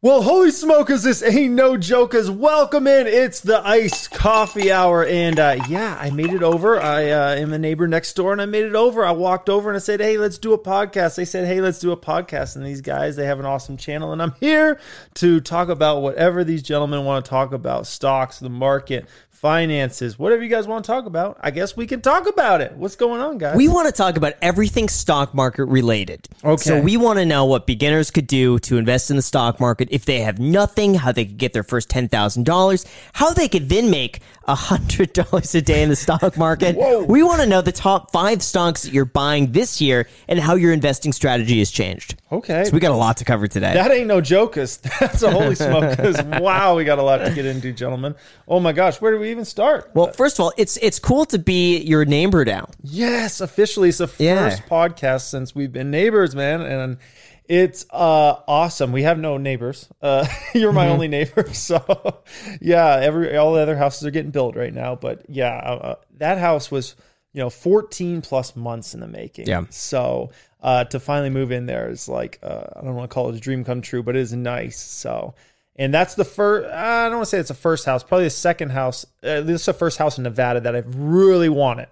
Well, holy smokers, this ain't no joke? jokers. Welcome in. It's the iced coffee hour. And uh, yeah, I made it over. I uh, am the neighbor next door and I made it over. I walked over and I said, hey, let's do a podcast. They said, hey, let's do a podcast. And these guys, they have an awesome channel. And I'm here to talk about whatever these gentlemen want to talk about stocks, the market, finances, whatever you guys want to talk about. I guess we can talk about it. What's going on, guys? We want to talk about everything stock market related. Okay. So we want to know what beginners could do to invest in the stock market if they have nothing, how they could get their first $10,000, how they could then make $100 a day in the stock market. We want to know the top five stocks that you're buying this year and how your investing strategy has changed. okay. So we got a lot to cover today. That ain't no jokers. That's a holy smokers. wow, we got a lot to get into, gentlemen. Oh my gosh, where do we even start? well, first of all, it's it's cool to be your neighbor now. Yes, officially, it's the Yeah. first podcast since we've been neighbors, man, and it's uh awesome. We have no neighbors. Uh, you're my only neighbor, so yeah. Every all the other houses are getting built right now, but yeah, uh, uh, that house was you know 14 plus months in the making. Yeah. So uh, to finally move in there is like uh, I don't want to call it a dream come true, but it is nice. So. And that's the first. I don't want to say it's the first house. Probably the second house. Uh, this is the first house in Nevada that I've really wanted.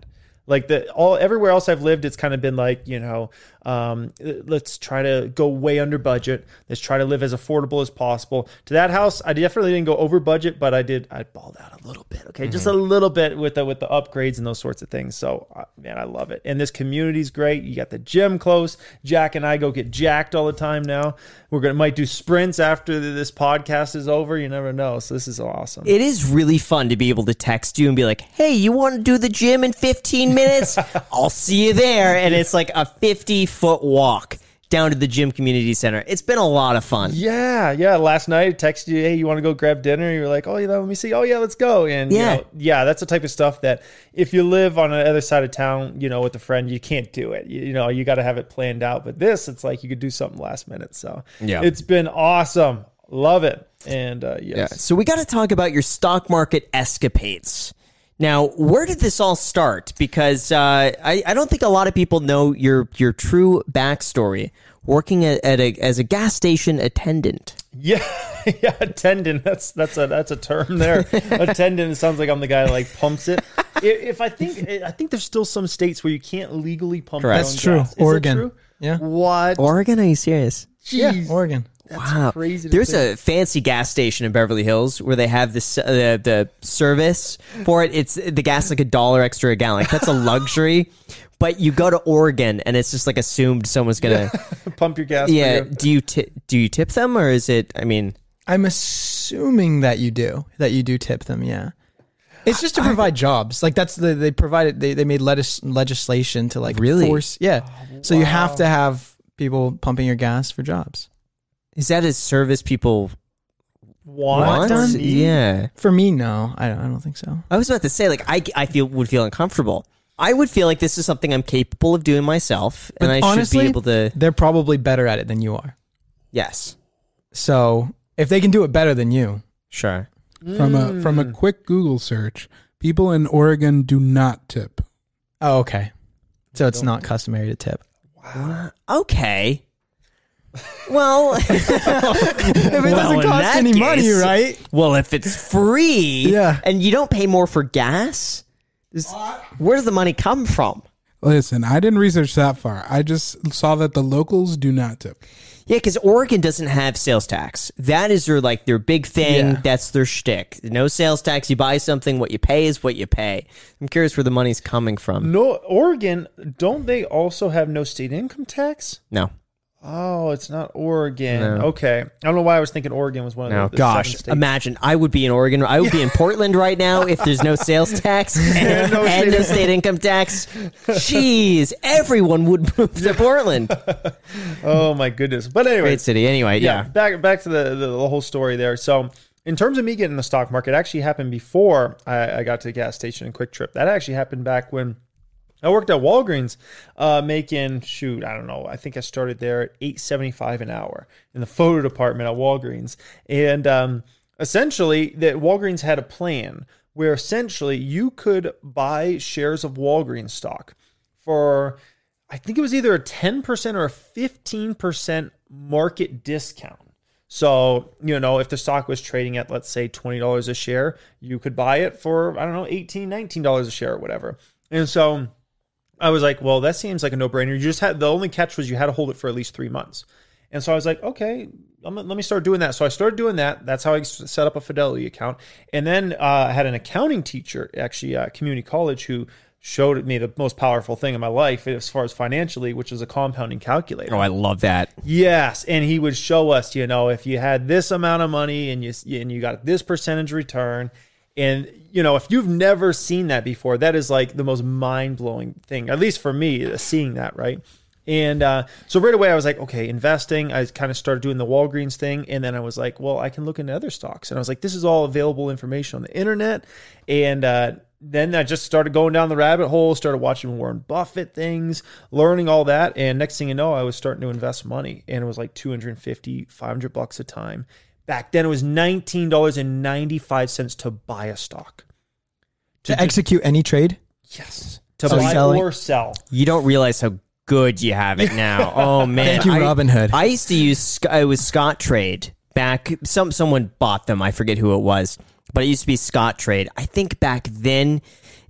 Like the all everywhere else I've lived, it's kind of been like you know, um, let's try to go way under budget. Let's try to live as affordable as possible. To that house, I definitely didn't go over budget, but I did. I balled out a little bit. Okay, just a little bit with the with the upgrades and those sorts of things. So uh, man, I love it. And this community's great. You got the gym close. Jack and I go get jacked all the time now. We're gonna might do sprints after this podcast is over. You never know. So this is awesome. It is really fun to be able to text you and be like, "Hey, you want to do the gym in 15 minutes? I'll see you there." And it's like a 50 foot walk down to the gym community center. It's been a lot of fun. Yeah, yeah. Last night, I texted you, hey, you want to go grab dinner? You're like, oh, yeah, let me see. Oh, yeah, let's go. And you Yeah. know, yeah, that's the type of stuff that if you live on the other side of town, you know, with a friend, you can't do it. You, you know, you got to have it planned out. But this, it's like you could do something last minute. So Yeah. it's been awesome. Love it. And uh, yes, So we got to talk about your stock market escapades. Now, where did this all start? Because uh, I, I don't think a lot of people know your your true backstory. Working at, at a, as a gas station attendant. Yeah, yeah, attendant. That's that's a that's a term there. attendant sounds like I'm the guy that like pumps it. If, if I think I think there's still some states where you can't legally pump. your That's true. gas. Is it Oregon. true? Yeah. What? Oregon? Are you serious? Yeah, Jeez. Oregon. Wow, crazy There's think. a fancy gas station in Beverly Hills where they have this uh, the the service for it. It's the gas like a dollar extra a gallon. Like, that's a luxury. But you go to Oregon and it's just like assumed someone's gonna. pump your gas. Yeah. For you. Do you ti do you tip them or is it? I mean, I'm assuming that you do. That you do tip them. Yeah. It's just to provide jobs. Like that's the they provided they, they made legis- legislation to like Really? force yeah. So you have to have people pumping your gas for jobs. Is that a service people Want? want? Need? Yeah. For me, no, I don't. I don't think so. I was about to say like I I feel would feel uncomfortable. I would feel like this is something I'm capable of doing myself, and I honestly, should be able to. They're probably better at it than you are. Yes. So if they can do it better than you, Sure. From a from a quick Google search, people in Oregon do not tip. oh okay. So it's not customary to tip. Wow. Okay. Well, if it It doesn't cost any money, right? Well, if it's free, Yeah. and you don't pay more for gas, is- where does the money come from? Listen, I didn't research that far. I just saw that the locals do not tip. Yeah, because Oregon doesn't have sales tax. That is their like their big thing. Yeah. That's their shtick. No sales tax. You buy something, what you pay is what you pay. I'm curious where the money's coming from. No, Oregon. Don't they also have no state income tax? No, Oh, it's not Oregon. No. Okay, I don't know why I was thinking Oregon was one of no. the, the Gosh, seven imagine I would be in Oregon. I would be in Portland right now if there's no sales tax and, no and state no state income tax. Jeez, everyone would move to Portland. Oh my goodness! But anyway, Great city. Anyway, yeah, yeah. back back to the, the the whole story there. So in terms of me getting the stock market, it actually happened before I, I got to the gas station and QuikTrip. That actually happened back when I worked at Walgreens, uh, making shoot, I don't know. I think I started there at eight seventy five an hour in the photo department at Walgreens, and um, essentially, that Walgreens had a plan where essentially you could buy shares of Walgreens stock for I think it was either a 10% or a 15% market discount. So, you know, if the stock was trading at, let's say, $20 a share, you could buy it for, I don't know, $18, $19 a share or whatever. And so I was like, well, that seems like a no brainer. You just had, the only catch was you had to hold it for at least three months. And so I was like, okay, I'm, let me start doing that. So I started doing that. That's how I set up a Fidelity account. And then uh, I had an accounting teacher, actually, at community college, who showed me the most powerful thing in my life as far as financially, which is a compounding calculator. Oh, I love that. Yes, and he would show us, you know, if you had this amount of money and you and you got this percentage return, and you know, if you've never seen that before, that is like the most mind blowing thing, at least for me, uh, seeing that, right? And uh, so right away, I was like, okay, investing. I kind of started doing the Walgreens thing, and then I was like, well, I can look into other stocks, and I was like, this is all available information on the internet, and uh, then I just started going down the rabbit hole, started watching Warren Buffett things, learning all that. And next thing you know, I was starting to invest money and it was like 250, 500 bucks a time. Back then it was $19.95 to buy a stock. To execute any trade. Yes. To So buy selling- or sell. You don't realize how good you have it now. Oh man! Thank you, I- Robinhood. I used to use Sc- it was Scottrade back. Some someone bought them. I forget who it was, but it used to be Scottrade. I think back then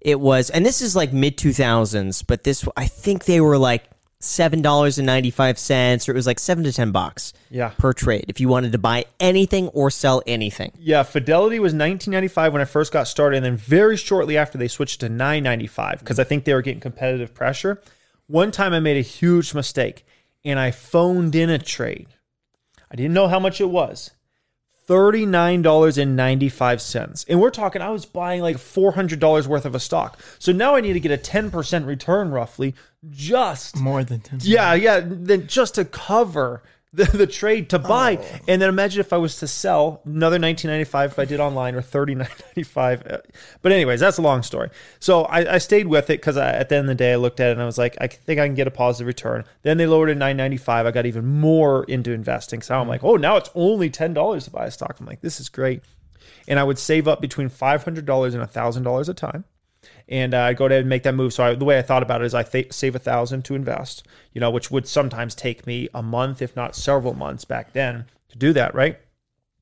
it was, and this is like mid two thousands. But this, I think they were like seven dollars and ninety five cents, or it was like seven to ten bucks Yeah. per trade if you wanted to buy anything or sell anything. Yeah, Fidelity was 1995 when I first got started, and then very shortly after they switched to 995 because I think they were getting competitive pressure. One time I made a huge mistake and I phoned in a trade. I didn't know how much it was. $39.95. And we're talking, I was buying like $400 worth of a stock. So now I need to get a 10% return roughly just More than 10. yeah, yeah. Then just to cover the, the trade to buy, oh. and then imagine if I was to sell another 1995 if I did online or 39.95. Uh, but anyways, that's a long story. So I, I stayed with it because at the end of the day, I looked at it and I was like, I think I can get a positive return. Then they lowered it to 9.95. I got even more into investing. So I'm hmm. like, oh, now it's only ten dollars to buy a stock. I'm like, this is great. And I would save up between five hundred dollars and thousand dollars a time and uh, go ahead and make that move. So I, the way I thought about it is I th- save a thousand to invest, you know, which would sometimes take me a month, if not several months back then to do that. Right.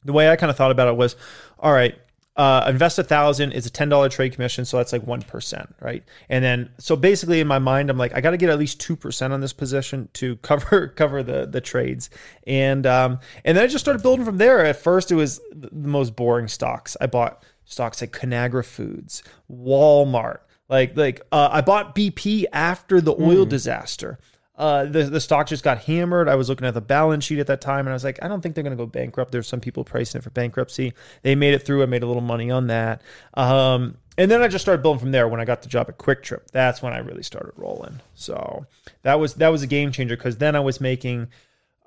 The way I kind of thought about it was, all right, uh, invest a thousand is a ten dollar trade commission, so that's like one percent, right? And then so basically in my mind, I'm like, I got to get at least two percent on this position to cover cover the the trades, and um, and then I just started building from there. At first, it was the most boring stocks. I bought stocks like Conagra Foods, Walmart. Like like uh, I bought BP after the oil disaster. Uh, the the stock just got hammered. I was looking at the balance sheet at that time, and I was like, I don't think they're going to go bankrupt. There's some people pricing it for bankruptcy. They made it through. I made a little money on that. Um, and then I just started building from there. When I got the job at QuikTrip, that's when I really started rolling. So that was that was a game changer because then I was making.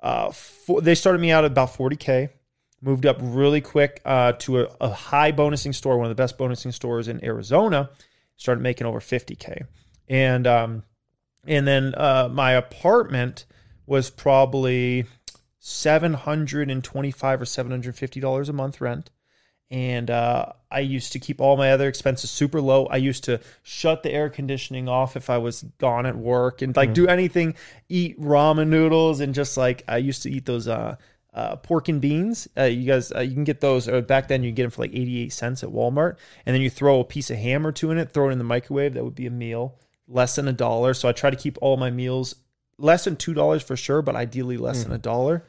Uh, four, they started me out at about 40k moved up really quick uh, to a, a high bonusing store, one of the best bonusing stores in Arizona. Started making over 50k, and um, and then uh, my apartment was probably 725 or 750 dollars a month rent. And uh, I used to keep all my other expenses super low. I used to shut the air conditioning off if I was gone at work and like do anything, eat ramen noodles and just like I used to eat those uh, pork and beans. Uh, you guys, uh, you can get those. Uh, back then, you can get them for like eighty-eight cents at Walmart, and then you throw a piece of ham or two in it, throw it in the microwave. That would be a meal, less than a dollar. So I try to keep all my meals less than two dollars for sure, but ideally less than a dollar.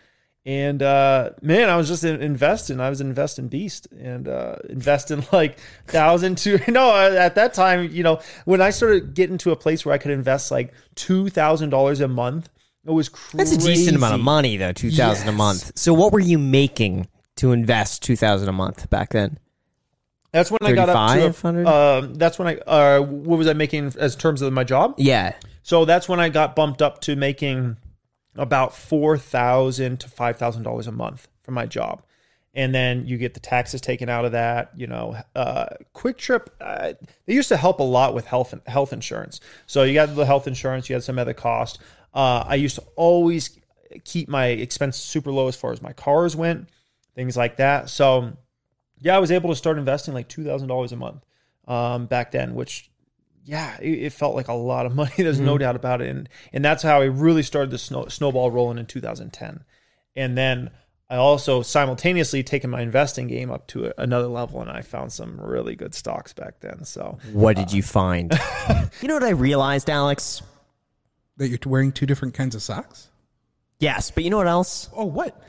And uh, man, I was just in- investing. I was an investing beast and uh, investing like thousand to no. At that time, you know, when I started getting to a place where I could invest like two thousand dollars a month, it was crazy. That's a decent amount of money, though. Two thousand a Yes. month. So, what were you making to invest two thousand a month back then? That's when I got up to. 3,500? Um, that's when I. Uh, what was I making as terms of my job? Yeah, So that's when I got bumped up to making about four thousand to five thousand dollars a month from my job, and then you get the taxes taken out of that. You know, uh, QuikTrip uh, they used to help a lot with health health insurance. So you got the health insurance, you had some other cost. Uh, I used to always keep my expenses super low as far as my cars went, things like that. So yeah, I was able to start investing like two thousand dollars a month um, back then, which yeah, it, it felt like a lot of money. There's no doubt about it, and and that's how I really started the snow, snowball rolling in 2010. And then I also simultaneously taken my investing game up to a- another level, and I found some really good stocks back then. So What did you find? you know what I realized, Alex? That you're wearing two different kinds of socks? Yes, but you know what else? Oh, what?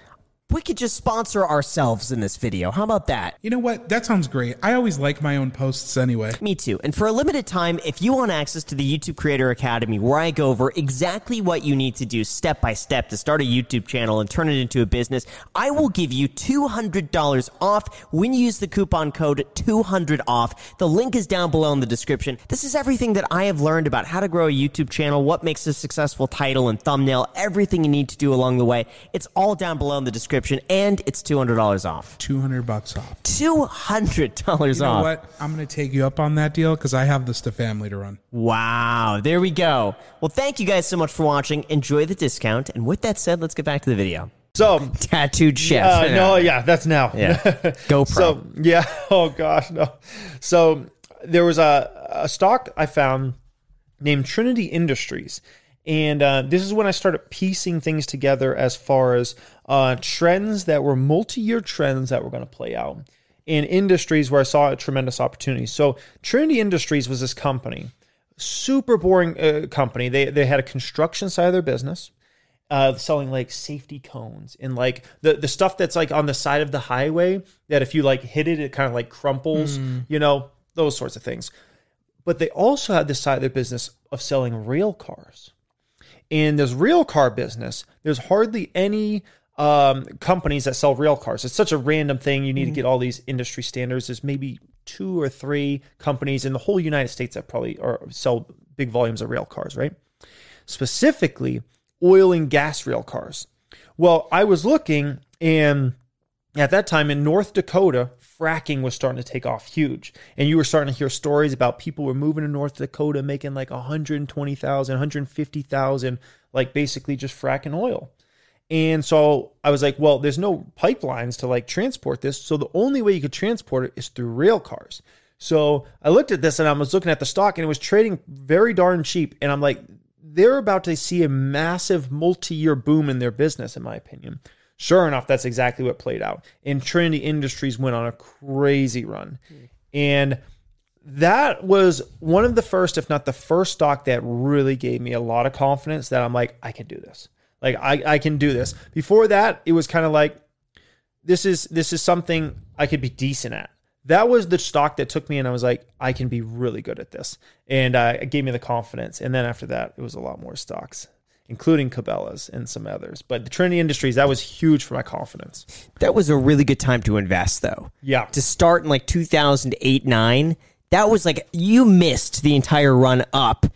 We could just sponsor ourselves in this video. How about that? You know what? That sounds great. I always like my own posts anyway. Me too. And for a limited time, if you want access to the YouTube Creator Academy, where I go over exactly what you need to do step by step to start a YouTube channel and turn it into a business, I will give you $200 off when you use the coupon code 200 off. The link is down below in the description. This is everything that I have learned about how to grow a YouTube channel, what makes a successful title and thumbnail, everything you need to do along the way. It's all down below in the description and it's $200 off. 200 bucks off. $200 You know off. what? I'm going to take you up on that deal because I have this to family to run. Wow, there we go. Well, thank you guys so much for watching. Enjoy the discount. And with that said, let's get back to the video. so Tattooed chef. uh, no, yeah, that's now. Yeah. GoPro. So yeah, oh gosh, no. So there was a, a stock I found named Trinity Industries, and uh, this is when I started piecing things together as far as uh, trends that were multi-year trends that were going to play out in industries where I saw a tremendous opportunity. So Trinity Industries was this company, super boring uh, company. They they had a construction side of their business uh, selling like safety cones and like the the stuff that's like on the side of the highway that if you like hit it, it kind of like crumples, you know, those sorts of things. But they also had this side of their business of selling rail cars. In this rail car business, there's hardly any um, companies that sell rail cars. It's such a random thing. You need to get all these industry standards. There's maybe two or three companies in the whole United States that probably are sell big volumes of rail cars, right? specifically oil and gas rail cars. Well, I was looking, and at that time in North Dakota, fracking was starting to take off huge. And you were starting to hear stories about people were moving to North Dakota making like 120,000, 150,000, like basically just fracking oil. And so I was like, well, there's no pipelines to like transport this. So the only way you could transport it is through rail cars. So I looked at this and I was looking at the stock and it was trading very darn cheap. And I'm like, they're about to see a massive multi year boom in their business, in my opinion. Sure enough, that's exactly what played out. And Trinity Industries went on a crazy run. And that was one of the first, if not the first stock that really gave me a lot of confidence that I'm like, I can do this. Like I, I can do this. Before that, it was kind of like, this is this is something I could be decent at. That was the stock that took me, and I was like, I can be really good at this, and uh, it gave me the confidence. And then after that, it was a lot more stocks, including Cabela's and some others. But the Trinity Industries that was huge for my confidence. that was a really good time to invest, though. Yeah, To start in like 2008 9, that was like you missed the entire run up,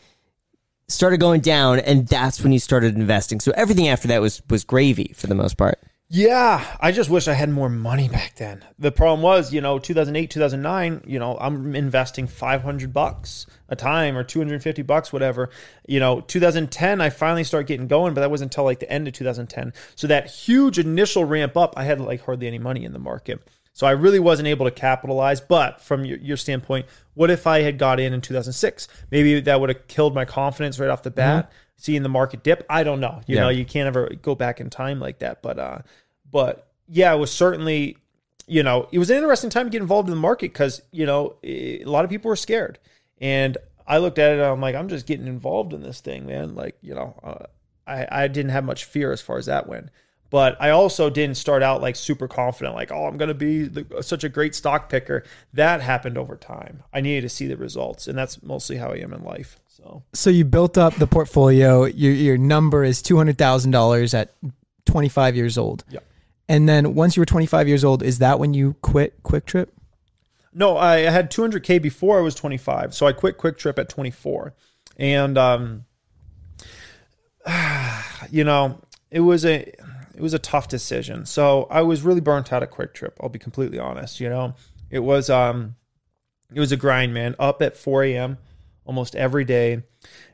started going down, and that's when you started investing. So everything after that was was gravy for the most part. Yeah, I just wish I had more money back then. The problem was, you know, 2008, 2009, you know, I'm investing 500 bucks a time or 250 bucks whatever. You know, 2010 I finally start getting going, but that wasn't until like the end of 2010. So that huge initial ramp up, I had like hardly any money in the market. So I really wasn't able to capitalize, but from your, your standpoint, what if I had got in in 2006? Maybe that would have killed my confidence right off the mm-hmm. bat. Seeing the market dip, I don't know. You Yeah. know, you can't ever go back in time like that. But uh, but yeah, it was certainly, you know, it was an interesting time to get involved in the market because you know eh, a lot of people were scared, and I looked at it. and I'm like, I'm just getting involved in this thing, man. Like you know, uh, I I didn't have much fear as far as that went. But I also didn't start out like super confident, like, oh, I'm going to be the, such a great stock picker. That happened over time. I needed to see the results, and that's mostly how I am in life. So So you built up the portfolio. Your your number is two hundred thousand dollars at twenty five years old. Yeah. And then once you were twenty five years old, is that when you quit QuikTrip? No, I had 200k before I was 25, so I quit QuikTrip at 24, and um, you know, it was a it was a tough decision. So I was really burnt out at QuikTrip. I'll be completely honest. You know, it was um, it was a grind, man. Up at 4 a.m. almost every day,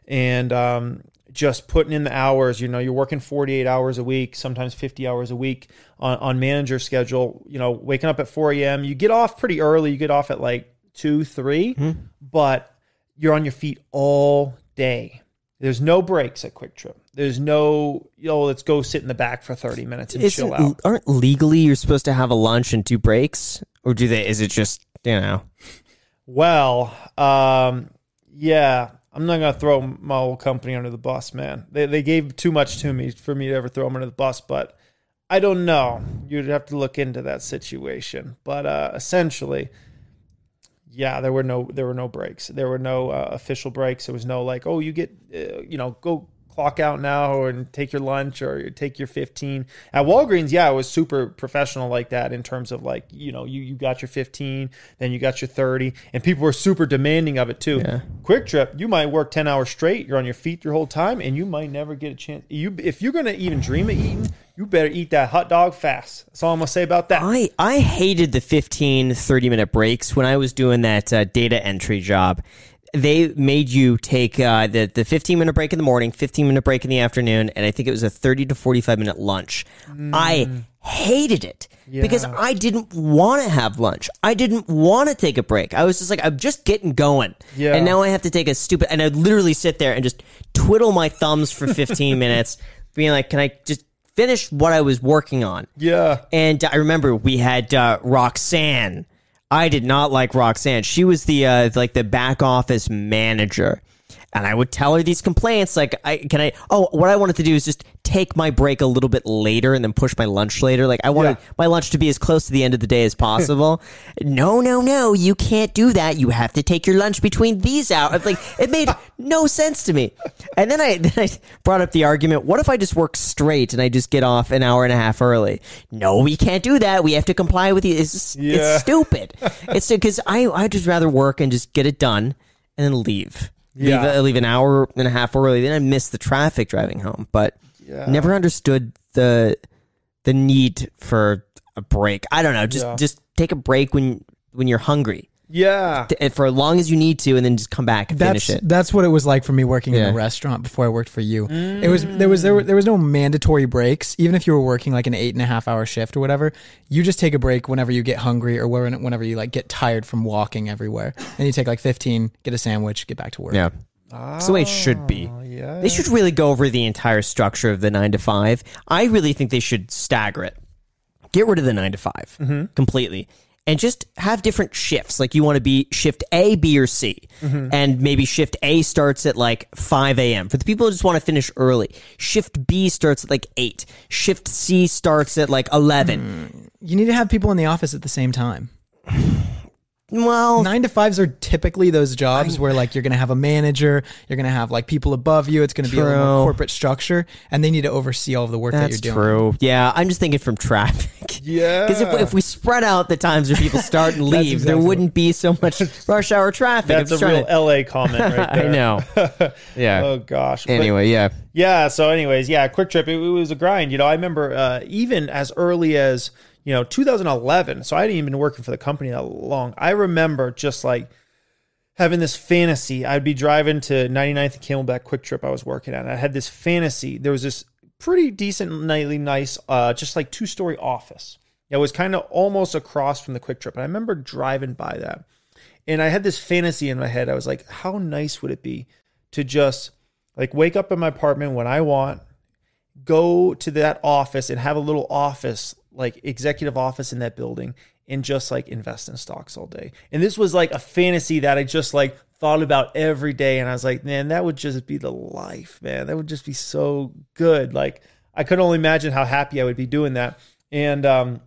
and um, just putting in the hours. You know, you're working 48 hours a week, sometimes 50 hours a week on, on manager schedule. You know, waking up at 4 a.m. You get off pretty early. You get off at like two, 3 but you're on your feet all day. There's no breaks at QuikTrip. There's no, yo, let's go sit in the back for 30 minutes and chill Isn't, out. aren't legally you're supposed to have a lunch and two breaks, or do they? Is it just you know? Well, um, yeah, I'm not gonna throw my old company under the bus, man. They they gave too much to me for me to ever throw them under the bus, but I don't know. You'd have to look into that situation. But uh, essentially, yeah, there were no there were no breaks. There were no uh, official breaks. There was no like, oh, you get uh, you know go clock out now and take your lunch or take your 15 at walgreens yeah it was super professional like that in terms of like you know you, you got your 15 then you got your 30 and people were super demanding of it too. Yeah. QuikTrip you might work 10 hours straight you're on your feet your whole time and you might never get a chance. You if you're gonna even dream of eating you better eat that hot dog fast. That's all i'm gonna say about that. I I hated the 15 30 minute breaks when I was doing that uh, data entry job. They made you take uh, the the 15 minute break in the morning, 15 minute break in the afternoon, and I think it was a 30 to 45 minute lunch. I hated it because I didn't want to have lunch. I didn't want to take a break. I was just like, I'm just getting going. Yeah. And now I have to take a stupid, and I'd literally sit there and just twiddle my thumbs for 15 minutes, being like, can I just finish what I was working on? yeah And I remember we had uh, Roxanne. I did not like Roxanne. She was the uh, like the back office manager, and I would tell her these complaints. Like, I can I? Oh, what I wanted to do is just take my break a little bit later and then push my lunch later. Like, I wanted Yeah. my lunch to be as close to the end of the day as possible. no, no, no, you can't do that. You have to take your lunch between these hours. Like, it made no sense to me. And then I then I brought up the argument: What if I just work straight and I just get off an hour and a half early? No, we can't do that. We have to comply with you. It's just, Yeah. it's stupid. it's because I I just rather work and just get it done and then leave. Yeah. Leave, leave an hour and a half early. Then I miss the traffic driving home. But never understood the the need for a break. I don't know. Just Yeah. just take a break when when you're hungry. Yeah And for as long as you need to, and then just come back and That's finish it. that's what it was like for me working in a restaurant before I worked for you. It was there was there, were, there was no mandatory breaks. Even if you were working like an eight and a half hour shift or whatever, you just take a break whenever you get hungry or whenever you like get tired from walking everywhere. And you take like fifteen, get a sandwich, get back to work. Yeah. That's the way it should be. Yeah They should really go over the entire structure of the nine to five. I really think they should stagger it. Get rid of the nine to 5 Mm-hmm. completely. And just have different shifts. Like you want to be shift A, B, or C. Mm-hmm. And maybe shift A starts at like 5 a.m. For the people who just want to finish early. Shift B starts at like 8. Shift C starts at like 11. You need to have people in the office at the same time. Well, Nine to fives are typically those jobs where like you're gonna have a manager, you're gonna have like people above you. It's gonna be a more corporate structure, and they need to oversee all of the work that's that you're doing. true. Yeah, I'm just thinking from traffic. Yeah. Because if, if we spread out the times where people start and leave, exactly there wouldn't be so much rush hour traffic. that's a real to- la comment right there I know. Yeah. oh gosh But- anyway, yeah. Yeah. So, anyways, yeah, QuikTrip. It, it was a grind. You know, I remember uh, even as early as you know 2011. So I hadn't even been working for the company that long. I remember just like having this fantasy. I'd be driving to 99th and Camelback QuikTrip. I was working at. I had this fantasy. There was this pretty decent, nightly nice, uh, just like two story office. It was kind of almost across from the QuikTrip. And I remember driving by that. And I had this fantasy in my head. I was like, how nice would it be to just like wake up in my apartment when I want, go to that office and have a little office, like executive office in that building, and just like invest in stocks all day. And this was like a fantasy that I just like thought about every day. And I was like, man, that would just be the life, man. That would just be so good. Like I could only imagine how happy I would be doing that. And um,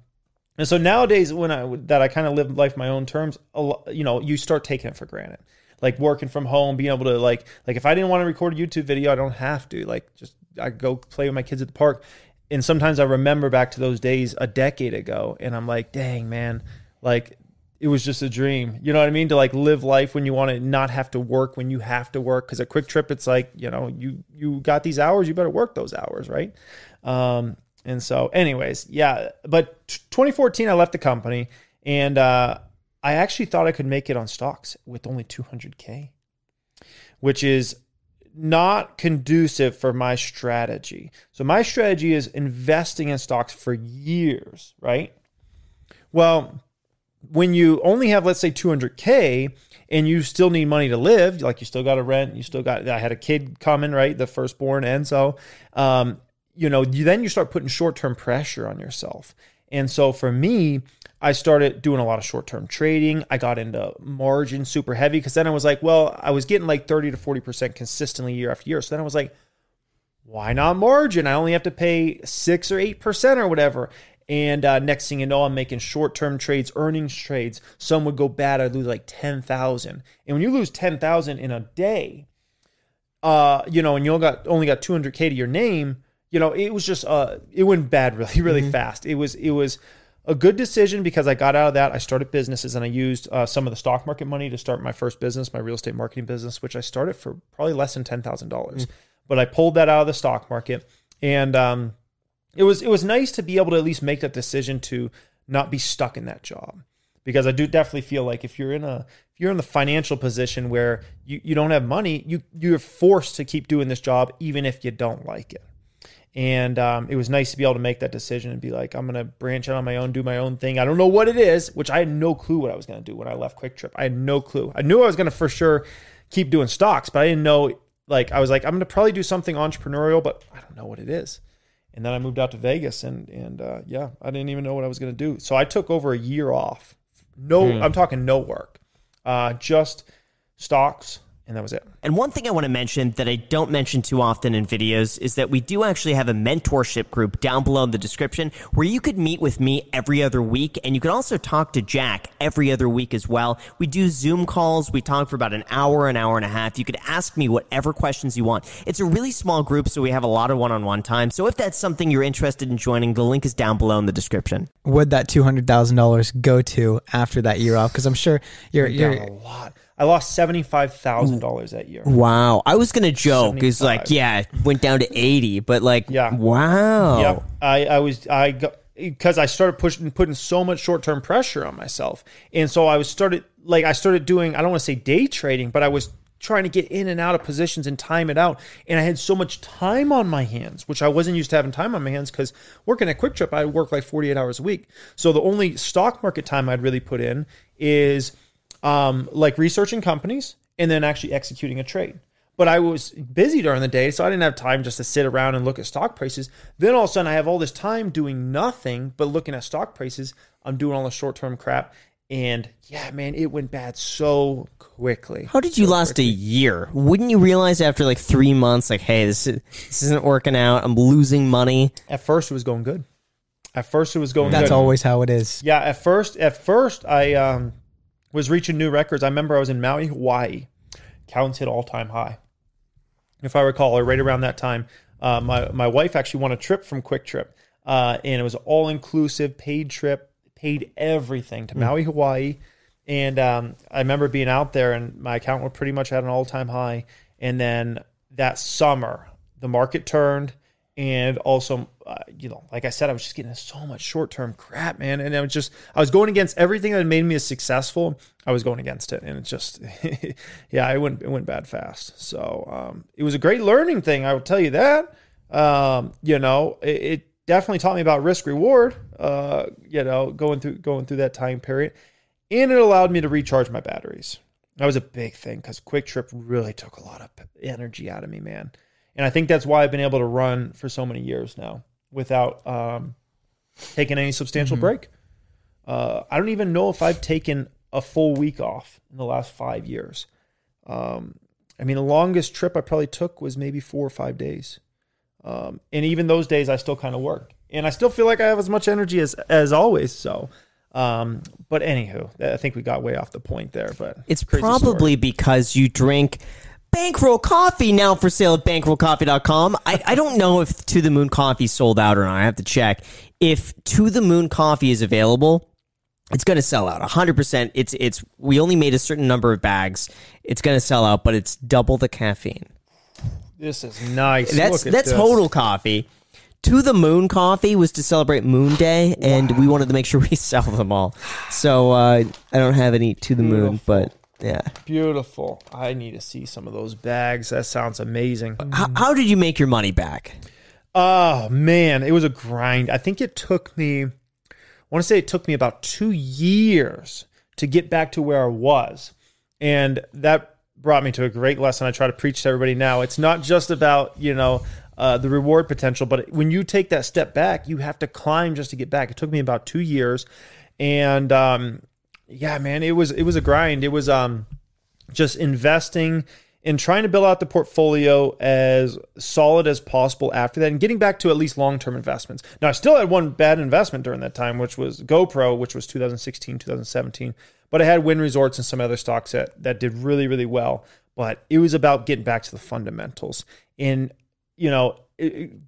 and so nowadays, when I that I kind of live life my own terms, you know, you start taking it for granted. Like working from home, being able to like like if I didn't want to record a YouTube video, I don't have to. Like just I go play with my kids at the park, and sometimes I remember back to those days a decade ago, and I'm like, dang man, like it was just a dream. You know what I mean? To like live life when you want to not have to work when you have to work. Because a QuikTrip, it's like you know you you got these hours, you better work those hours, right? Um, and so, anyways, yeah. But t- 2014, I left the company, and uh, I actually thought I could make it on stocks with only 200k, which is not conducive for my strategy. So my strategy is investing in stocks for years, right? Well, when you only have, let's say, 200K and you still need money to live, like you still got a rent, you still got, I had a kid coming, right? The firstborn, Enzo. Um, you know, you, then you start putting short term pressure on yourself. And so for me, I started doing a lot of short term trading. I got into margin super heavy because then I was like, well, I was getting like 30 to 40% consistently year after year. So then I was like, why not margin? I only have to pay six or 8% or whatever. And uh, next thing you know, I'm making short term trades, earnings trades. Some would go bad. I'd lose like 10,000. And when you lose 10,000 in a day, uh, you know, and you only got, only got 200K to your name, you know, it was just, uh, it went bad really, really mm-hmm. fast. It was, it was, a good decision because I got out of that. I started businesses and I used uh, some of the stock market money to start my first business, my real estate marketing business, which I started for probably less than ten thousand dollars. Mm. But I pulled that out of the stock market, and um, it was it was nice to be able to at least make that decision to not be stuck in that job because I do definitely feel like if you're in a if you're in the financial position where you, you don't have money, you you're forced to keep doing this job even if you don't like it. And um, it was nice to be able to make that decision and be like, I'm going to branch out on my own, do my own thing. I don't know what it is, which I had no clue what I was going to do when I left QuikTrip. I had no clue. I knew I was going to for sure keep doing stocks, but I didn't know. Like, I was like, I'm going to probably do something entrepreneurial, but I don't know what it is. And then I moved out to Vegas, and and uh, yeah, I didn't even know what I was going to do. So I took over a year off. No, hmm. I'm talking no work, uh, just stocks, and that was it. And one thing I want to mention that I don't mention too often in videos is that we do actually have a mentorship group down below in the description where you could meet with me every other week and you can also talk to Jack every other week as well. We do Zoom calls. We talk for about an hour, an hour and a half. You could ask me whatever questions you want. It's a really small group, so we have a lot of one-on-one time. So if that's something you're interested in joining, the link is down below in the description. Would that $200,000 go to after that year off? Because I'm sure you're, you're a lot. I lost seventy five thousand mm. dollars that year. Wow, I was gonna joke. It's like, yeah, it went down to eighty, but like, yeah, wow. Yeah, I, I was I got because I started pushing putting so much short term pressure on myself, and so I was started like I started doing I don't want to say day trading, but I was trying to get in and out of positions and time it out. And I had so much time on my hands, which I wasn't used to having time on my hands because working at QuikTrip, I work like 48 hours a week. So the only stock market time I'd really put in is um, like researching companies and then actually executing a trade. But I was busy during the day, so I didn't have time just to sit around and look at stock prices. Then all of a sudden, I have all this time doing nothing but looking at stock prices. I'm doing all the short term crap. And yeah, man, it went bad so quickly. How did you so last quickly. a year? Wouldn't you realize after like three months, like, hey, this is, this isn't working out. I'm losing money. At first, it was going good. At first, it was going. That's good. always how it is. Yeah. At first, at first, I um, was reaching new records. I remember I was in Maui, Hawaii. Counts hit all time high. If I recall, or right around that time, uh, my my wife actually won a trip from QuikTrip, uh, and it was all inclusive, paid trip, paid everything to mm. Maui, Hawaii. And um, I remember being out there, and my account was pretty much at an all time high. And then that summer, the market turned and also uh, you know like i said i was just getting so much short-term crap man. And i was just i was going against everything that made me successful i was going against it. And it just yeah it went it went bad fast. So um, it was a great learning thing i will tell you that. Um, you know it, it, definitely taught me about risk reward uh, you know going through going through that time period. And it allowed me to recharge my batteries. That was a big thing because QuikTrip really took a lot of energy out of me man. And I think that's why I've been able to run for so many years now without um, taking any substantial mm-hmm. break. Uh, I don't even know if I've taken a full week off in the last five years. Um, I mean, the longest trip I probably took was maybe four or five days. Um, and even those days, I still kind of work, and I still feel like I have as much energy as as always. So, um, but anywho, I think we got way off the point there. But it's probably story. because you drink Bankroll Coffee now for sale at bankrollcoffee.com. I, I don't know if To the Moon Coffee sold out or not. I have to check. If To the Moon Coffee is available, it's going to sell out 100%. It's it's we only made a certain number of bags. It's going to sell out, but it's double the caffeine. This is nice. That's that's this. total coffee. To the Moon Coffee was to celebrate Moon Day, and wow. we wanted to make sure we sell them all. So uh, I don't have any To the Beautiful. Moon, but yeah. Beautiful. I need to see some of those bags. That sounds amazing. How, how did you make your money back? Oh, man. It was a grind. I think it took me, I want to say it took me about two years to get back to where I was. And that brought me to a great lesson I try to preach to everybody now. It's not just about, you know, uh, the reward potential, but when you take that step back, you have to climb just to get back. It took me about two years. And um, yeah, man, it was it was a grind. It was um, just investing in trying to build out the portfolio as solid as possible after that and getting back to at least long-term investments. Now I still had one bad investment during that time, which was GoPro, which was 2016, 2017. But I had Wynn Resorts and some other stocks that that did really, really well. But it was about getting back to the fundamentals and you know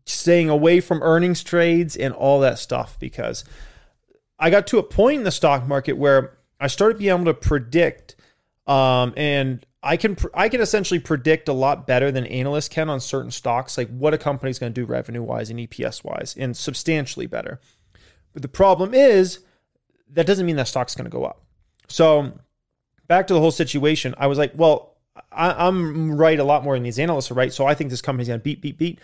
staying away from earnings trades and all that stuff because I got to a point in the stock market where I started being able to predict um, and I can I can essentially predict a lot better than analysts can on certain stocks, like what a company's going to do revenue wise and EPS wise, and substantially better. But the problem is that doesn't mean that stock's going to go up. So back to the whole situation, I was like, well, I, am right a lot more than these analysts are right. So I think this company's going to beat, beat, beat.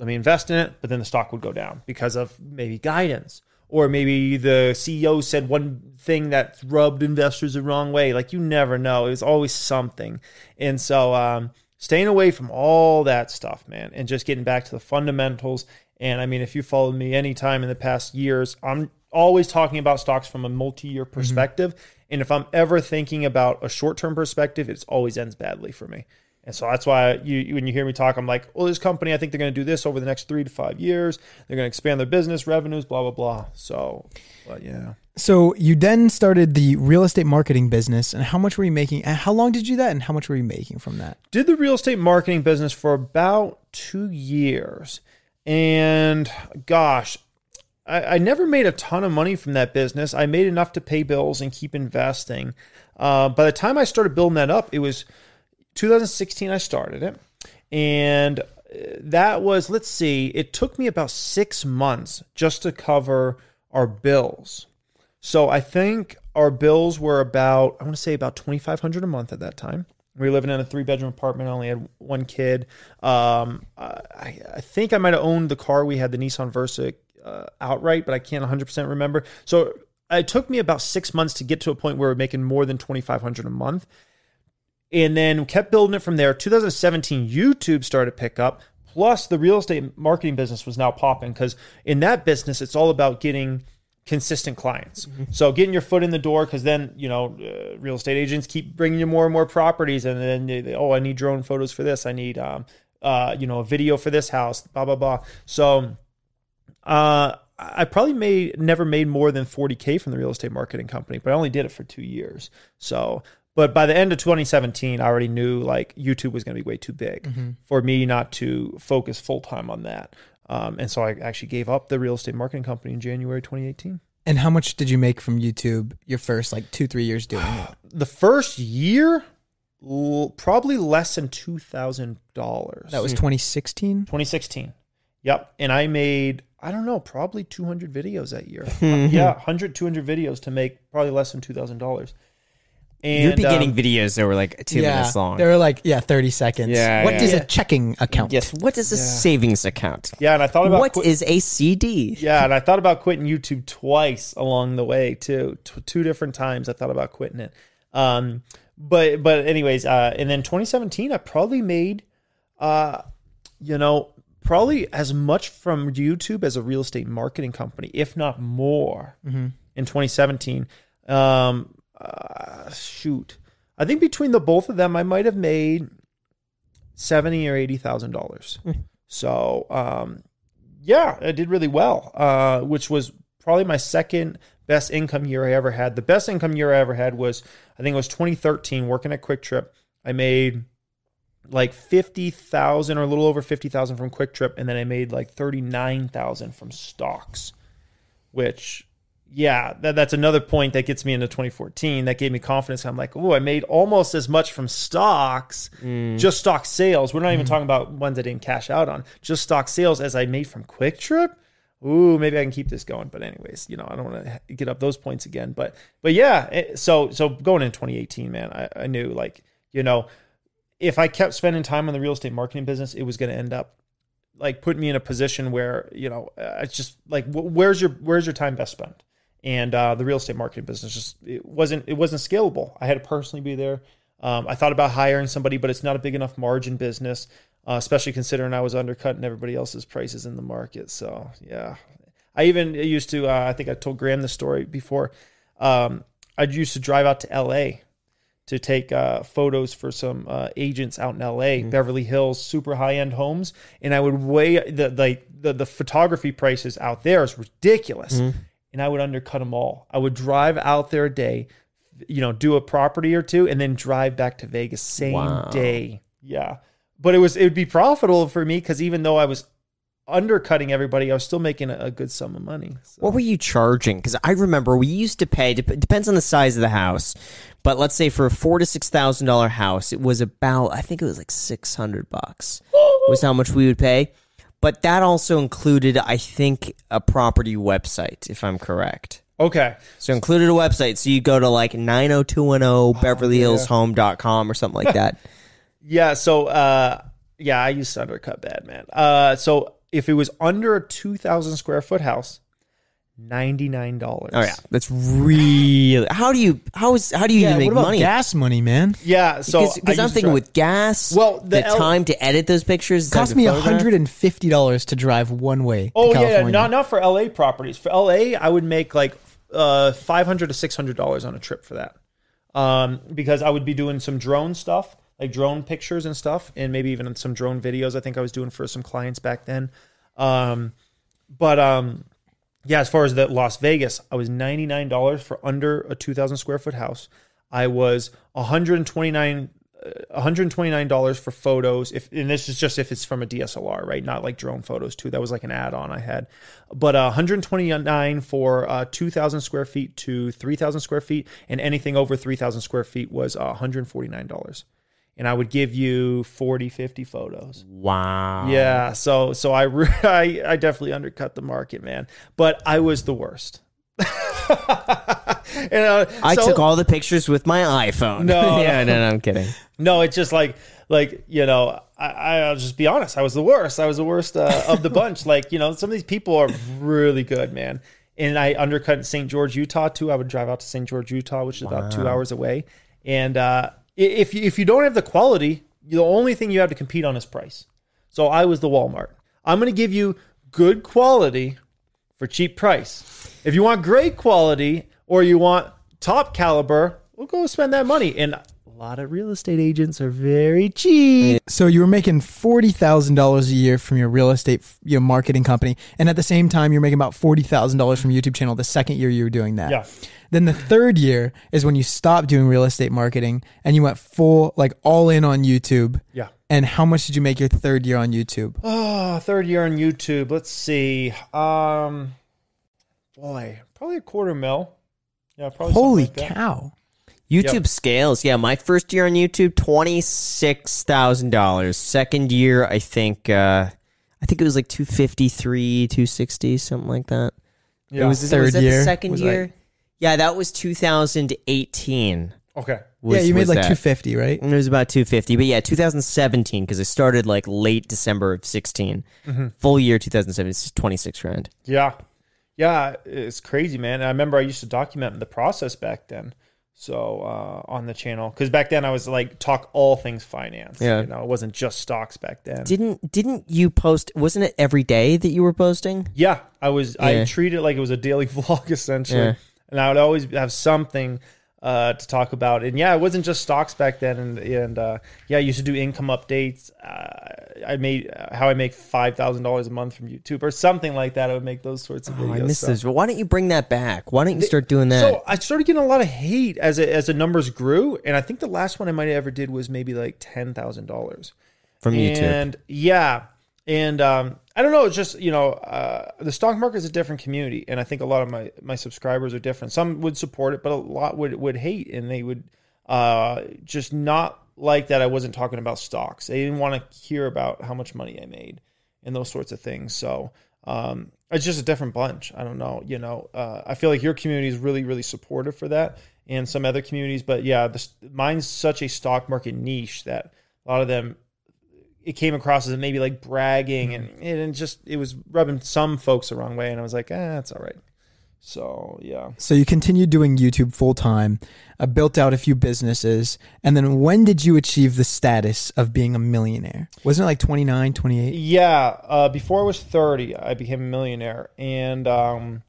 Let me invest in it, but then the stock would go down because of maybe guidance. Or maybe the CEO said one thing that rubbed investors the wrong way. Like you never know. It was always something. And so um, staying away from all that stuff, man, and just getting back to the fundamentals. And I mean, if you followed me anytime in the past years, I'm always talking about stocks from a multi-year mm-hmm. perspective. Mm-hmm. And if I'm ever thinking about a short-term perspective, it always ends badly for me. And so that's why you, when you hear me talk, I'm like, well, this company, I think they're going to do this over the next three to five years. They're going to expand their business revenues, blah blah blah. So, but yeah. So you then started the real estate marketing business, and how much were you making? And how long did you do that, and how much were you making from that? Did the real estate marketing business for about two years, and gosh, I, I, never made a ton of money from that business. I made enough to pay bills and keep investing. Uh, by the time I started building that up, it was 2016. I started it, and uh, that was let's see. It took me about six months just to cover our bills. So I think our bills were about I want to say about 2,500 a month at that time. We were living in a three bedroom apartment. I only had one kid. Um, I, I, think I might have owned the car. We had the Nissan Versa uh, outright, but I can't 100% remember. So it took me about six months to get to a point where we're making more than 2500 a month. And then kept building it from there. 2017, YouTube started to pick up. Plus, the real estate marketing business was now popping because in that business, it's all about getting consistent clients. Mm-hmm. So getting your foot in the door because then you know uh, real estate agents keep bringing you more and more properties, and then they, they, oh, I need drone photos for this. I need um, uh, you know a video for this house. Blah blah blah. So uh, I probably made never made more than 40k from the real estate marketing company, but I only did it for two years. So, but by the end of 2017, I already knew like YouTube was going to be way too big mm-hmm. for me not to focus full time on that. Um, and so I actually gave up the real estate marketing company in January 2018. And how much did you make from YouTube your first like two three years doing it? The first year, probably less than two thousand dollars. That was 2016. 2016. Yep. And I made I don't know, probably 200 videos that year. yeah, 100, 200 videos to make probably less than $2,000. And, You'd be getting um, videos that were like two yeah, minutes long. They were like, yeah, 30 seconds. Yeah. What yeah. is yeah. a checking account? Yes. What is a savings account? Yeah. And I thought about what is a CD? Yeah. And I thought about quitting YouTube twice along the way, too. T- two different times I thought about quitting it. Um, but, but, anyways, uh, and then 2017, I probably made, uh, you know, probably as much from YouTube as a real estate marketing company, if not more, mm-hmm. in 2017. Um, uh, shoot, I think between the both of them, I might have made seventy or eighty thousand dollars. Hmm. So, um, yeah, I did really well, uh, which was probably my second best income year I ever had. The best income year I ever had was, I think it was 2013, working at QuikTrip. I made like 50,000 or a little over 50,000 from QuikTrip and then I made like 39,000 from stocks which yeah that, that's another point that gets me into 2014 that gave me confidence. I'm like oh I made almost as much from stocks mm. just stock sales. We're not even mm. talking about ones I didn't cash out on just stock sales as I made from QuikTrip. Ooh maybe I can keep this going. But anyways you know I don't want to get up those points again. But but yeah it, so so going in 2018 man I, I knew like you know if I kept spending time on the real estate marketing business, it was going to end up like putting me in a position where you know it's just like where's your where's your time best spent and uh, the real estate marketing business just it wasn't it wasn't scalable. I had to personally be there. Um, I thought about hiring somebody, but it's not a big enough margin business, uh, especially considering I was undercutting everybody else's prices in the market. So yeah, I even used to. Uh, I think I told Graham the story before. Um, I used to drive out to L.A. to take uh, photos for some uh, agents out in L.A. Beverly Hills, super high end homes, and I would weigh the like the, the photography prices out there is ridiculous, and I would undercut them all. I would drive out there a day, you know, do a property or two, and then drive back to Vegas same Wow. day. Yeah, but it was it would be profitable for me because even though I was undercutting everybody, I was still making a, good sum of money. So. What were you charging? Because I remember we used to pay. Dep- depends on the size of the house, but let's say for a four to six thousand dollar house, it was about I think it was like six hundred bucks was how much we would pay. But that also included, I think, a property website, if I'm correct. Okay. So included a website. So you go to like 90210 beverlyhillshome.com or something like that. Yeah. So, uh, yeah, I used to undercut bad, man. Uh, so if it was under a 2,000 square foot house, $99. Oh yeah, that's really. How do you how is how do you Yeah, even make what about money? gas money, man? Yeah. So, Because I I'm thinking with gas, Well, the the, L- time to edit those pictures cost me hundred and fifty dollars to drive one way. Oh to yeah, not not for LA properties. For LA, I would make like uh, five hundred to six hundred dollars on a trip for that, um, because I would be doing some drone stuff, like drone pictures and stuff, and maybe even some drone videos. I think I was doing for some clients back then. Um, but um, yeah, as far as the Las Vegas, I was ninety nine dollars for under a two thousand square foot house. I was one hundred twenty nine. $129 for photos if and this is just if it's from a DSLR right not like drone photos too that was like an add-on I had but uh, 129 for uh, 2000 square feet to 3000 square feet and anything over 3000 square feet was uh, $149 and I would give you 40 50 photos Wow. yeah, so so I, re- I I definitely undercut the market, man. But I was the worst. and, uh, I so- took all the pictures with my iPhone. No, yeah, no, no, I'm kidding. No, it's just like like you know I, I'll just be honest. I was the worst. I was the worst uh, of the bunch. Like you know some of these people are really good, man. And I undercut St. George, Utah too. I would drive out to St. George, Utah, which is about two hours away. And uh, if you, if you don't have the quality, the only thing you have to compete on is price. So I was the Walmart. I'm going to give you good quality for cheap price. If you want great quality or you want top caliber, we'll go spend that money. And a lot of real estate agents are very cheap. So you were making forty thousand dollars a year from your real estate, you know, marketing company, and at the same time you're making about forty thousand dollars from YouTube channel. The second year you were doing that, Yeah. Then the third year is when you stopped doing real estate marketing and you went full, like all in on YouTube. Yeah. And how much did you make your third year on YouTube? Oh, third year on YouTube. Let's see. Um, boy, probably a quarter mil. Yeah, probably. Holy like cow! YouTube scales. Yeah, my first year on YouTube, twenty six thousand dollars. Second year, I think, uh, I think it was like two fifty three, two sixty, something like that. Yeah. It was, Third was that year The second was year. like- yeah, that was two thousand eighteen. okay. yeah, you made like two fifty, right? It was about 250, but yeah, 2017 because I started like late December of 16. Mm-hmm. Full year 2017 is 26 grand. Yeah, yeah, it's crazy, man. I remember I used to document the process back then. So uh, on the channel, because back then I was like talk all things finance. Yeah. you know, it wasn't just stocks back then. Didn't didn't you post? Wasn't it every day that you were posting? Yeah, I was. I Yeah. treated it like it was a daily vlog essentially, Yeah. And I would always have something uh, to talk about. And yeah, it wasn't just stocks back then. And and uh, yeah, I used to do income updates. Uh, I made uh, how I make five thousand dollars a month from YouTube or something like that. I would make those sorts of Oh, videos. I missed so. those. Why don't you bring that back? Why don't you start doing that? So I started getting a lot of hate as it, as the numbers grew, and I think the last one I might have ever did was maybe like ten thousand dollars. from YouTube. And yeah, and um, I don't know. It's just you know, uh, the stock market is a different community, and I think a lot of my my subscribers are different. Some would support it, but a lot would would hate, and they would uh, just not like that. I wasn't talking about stocks. They didn't want to hear about how much money I made and those sorts of things. So. Um, it's just a different bunch. I don't know. You know, uh, I feel like your community is really, really supportive for that, and some other communities. But yeah, the, mine's such a stock market niche that a lot of them it came across as maybe like bragging and and just it was rubbing some folks the wrong way and I was like, ah, that's all right. So yeah. So you continued doing YouTube full time, uh, built out a few businesses, and then when did you achieve the status of being a millionaire? Wasn't it like 29, 28? Yeah, uh, before I was 30, I became a millionaire. And um,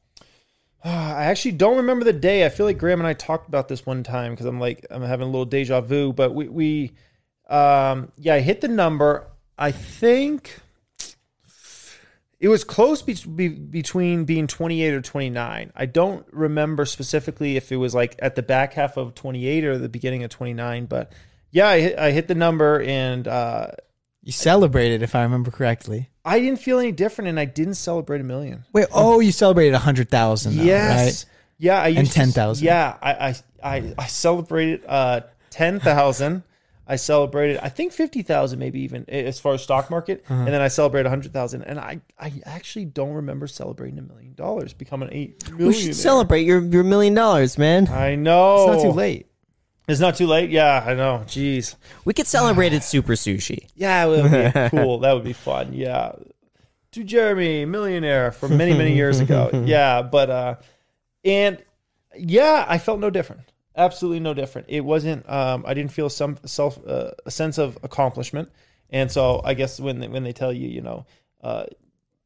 I actually don't remember the day. I feel like Graham and I talked about this one time because I'm like, I'm having a little deja vu. But we, we um, yeah, I hit the number. I think it was close be- be- between being 28 or 29. I don't remember specifically if it was like at the back half of 28 or the beginning of 29. But yeah, I hit, I hit the number and uh, You celebrated, if I remember correctly. I didn't feel any different, and I didn't celebrate a million. Wait, oh, you celebrated a hundred thousand. yes, right? yeah, I used And to- 10,000. Yeah, I I I, I celebrated uh, ten thousand. I celebrated, I think fifty thousand, maybe even as far as stock market, Uh-huh. and then I celebrated hundred thousand. And I I actually don't remember celebrating a million dollars, becoming eight million. We should celebrate your your million dollars, man. I know It's not too late. It's not too late. Yeah, I know. Jeez. We could celebrate at Super Sushi. Yeah, it would be cool. That would be fun. Yeah. To Jeremy, millionaire from many, many years ago. Yeah, but uh and yeah, I felt no different. Absolutely no different. It wasn't um I didn't feel some self uh, a sense of accomplishment. And so I guess when they, when they tell you, you know, uh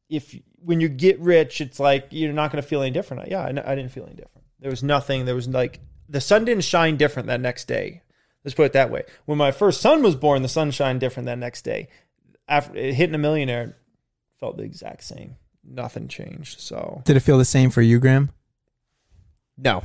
if when you get rich, it's like you're not going to feel any different. Yeah, I, I didn't feel any different. There was nothing. There was like the sun didn't shine different that next day. Let's put it that way. When my first son was born, the sun shined different that next day. After hitting a millionaire, felt the exact same. Nothing changed. So Did it feel the same for you, Graham? No,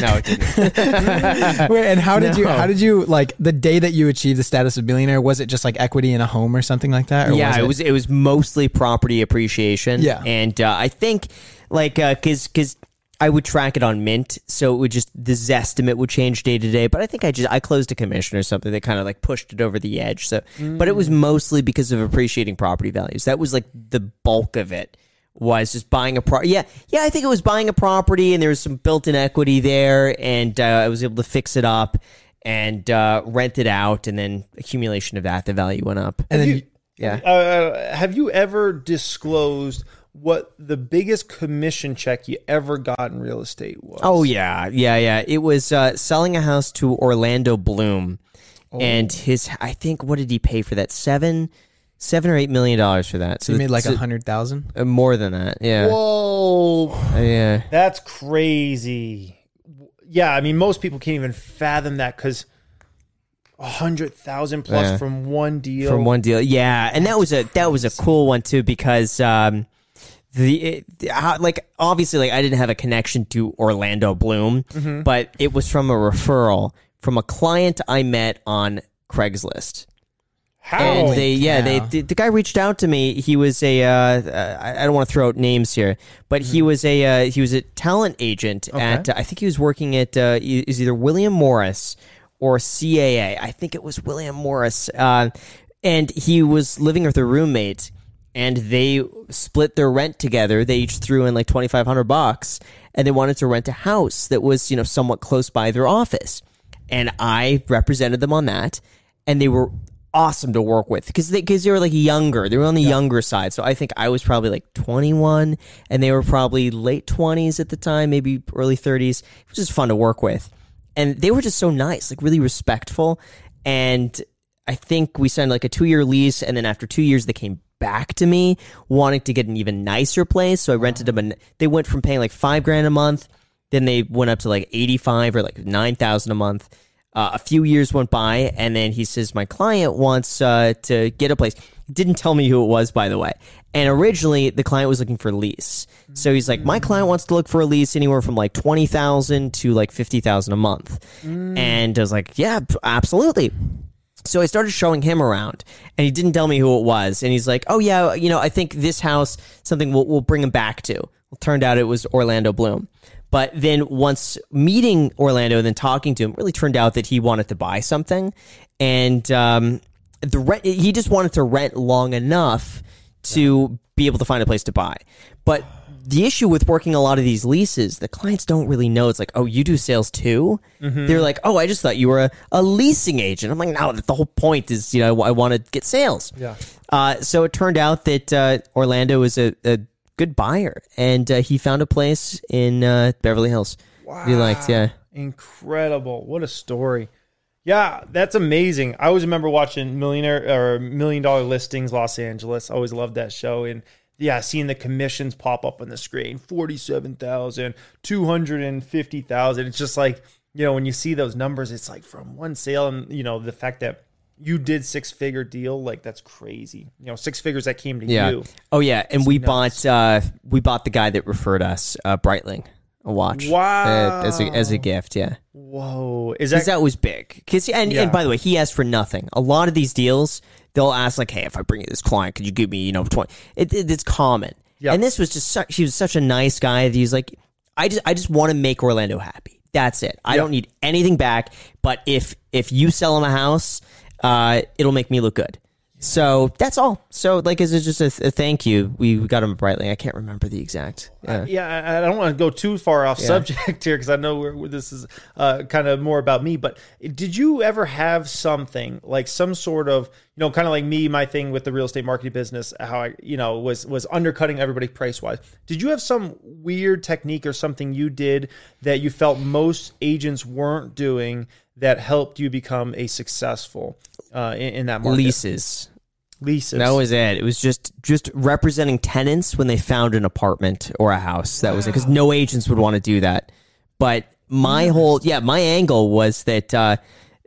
no, it didn't. Wait, and how did you? No. How did you like the day that you achieved the status of billionaire? Was it just like equity in a home or something like that? Or yeah, it was it was mostly property appreciation. Yeah. and uh, I think like because because I would track it on Mint, so it would just the zestimate would change day to day. But I think I just I closed a commission or something that kind of like pushed it over the edge. So, but it was mostly because of appreciating property values. That was like the bulk of it. Was just buying a pro. Yeah, yeah. I think it was buying a property, and there was some built-in equity there, and uh, I was able to fix it up and uh, rent it out, and then accumulation of that, the value went up. and then you- you- Yeah. uh, have you ever disclosed what the biggest commission check you ever got in real estate was? Oh yeah, yeah, yeah. It was uh, selling a house to Orlando Bloom, and his I think what did he pay for that seven, seven or eight million dollars for that? so you made like a hundred thousand. uh, more than that. Yeah, Whoa. Uh, yeah. That's crazy. Yeah, I mean, most people can't even fathom that because a hundred thousand plus Yeah. from one deal. From one deal, yeah, and that was a that was a cool one too because um, the it, how, like obviously like I didn't have a connection to Orlando Bloom, Mm-hmm. but it was from a referral from a client I met on Craigslist. How? And they, yeah, they the, the guy reached out to me. He was a, uh, uh, I I don't want to throw out names here, but he was a, uh, he was a talent agent at, uh, I think he was working at, uh, e- is either William Morris or CAA. I think it was William Morris. Uh, and he was living with a roommate and they split their rent together. They each threw in like 2,500 bucks and they wanted to rent a house that was, you know, somewhat close by their office. And I represented them on that and they were awesome to work with because they because they were like younger. They were on the younger side. So I think I was probably like 21 and they were probably late 20s at the time, maybe early 30s. It was just fun to work with. And they were just so nice, like really respectful. And I think we signed like a 2-year lease and then after 2 years they came back to me wanting to get an even nicer place. So I rented them and they went from paying like 5 grand a month then they went up to like 85 or like 9,000 a month. Uh, a few years went by, and then he says, My client wants uh, to get a place. Didn't tell me who it was, by the way. And originally, the client was looking for a lease. So he's like, My client wants to look for a lease anywhere from like 20,000 to like 50,000 a month. And I was like, Yeah, absolutely. So I started showing him around, and he didn't tell me who it was. And he's like, "Oh yeah, you know, I think this house something we'll, we'll bring him back to." Well, turned out it was Orlando Bloom. But then once meeting Orlando and then talking to him, really turned out that he wanted to buy something, and um, the rent he just wanted to rent long enough to be able to find a place to buy. But the issue with working a lot of these leases, the clients don't really know. It's like, oh, you do sales too. They're like, oh, I just thought you were a, a leasing agent. I'm like, no, the whole point is, you know, I want to get sales. Yeah. Uh, so it turned out that uh, Orlando is a, a good buyer, and uh, he found a place in uh, Beverly Hills. Wow. He liked, yeah. Incredible! What a story. Yeah, that's amazing. I always remember watching Millionaire or Million Dollar Listings Los Angeles. I always loved that show and yeah, seeing the commissions pop up on the screen, 47,000, 250,000. It's just like, you know, when you see those numbers, it's like from one sale and you know, the fact that you did six figure deal, like that's crazy. You know, six figures that came to yeah. you. Oh yeah, and it's we nuts. bought uh we bought the guy that referred us, uh Breitling a watch. Wow. Uh, as a as a gift, yeah. Whoa. Is that that was big? Cuz and yeah. and by the way, he asked for nothing. A lot of these deals, they'll ask like, "Hey, if I bring you this client, could you give me, you know, 20?" It, it, it's common. Yeah. And this was just such, he was such a nice guy. He's like, "I just I just want to make Orlando happy. That's it. I don't need anything back, but if if you sell him a house, uh, it'll make me look good." So that's all. So like, is it just a, a thank you? We, we got him Breitling. I can't remember the exact. Yeah, uh, yeah I, I, don't want to go too far off yeah. subject here because I know we're, this is uh, kind of more about me. But did you ever have something like some sort of you know, kind of like me, my thing with the real estate marketing business, how I you know was was undercutting everybody price wise. Did you have some weird technique or something you did that you felt most agents weren't doing? That helped you become a successful uh, in, in that market. Leases leases. That was it. It was just just representing tenants when they found an apartment or a house. That wow. was it because no agents would want to do that. But my whole yeah, my angle was that uh,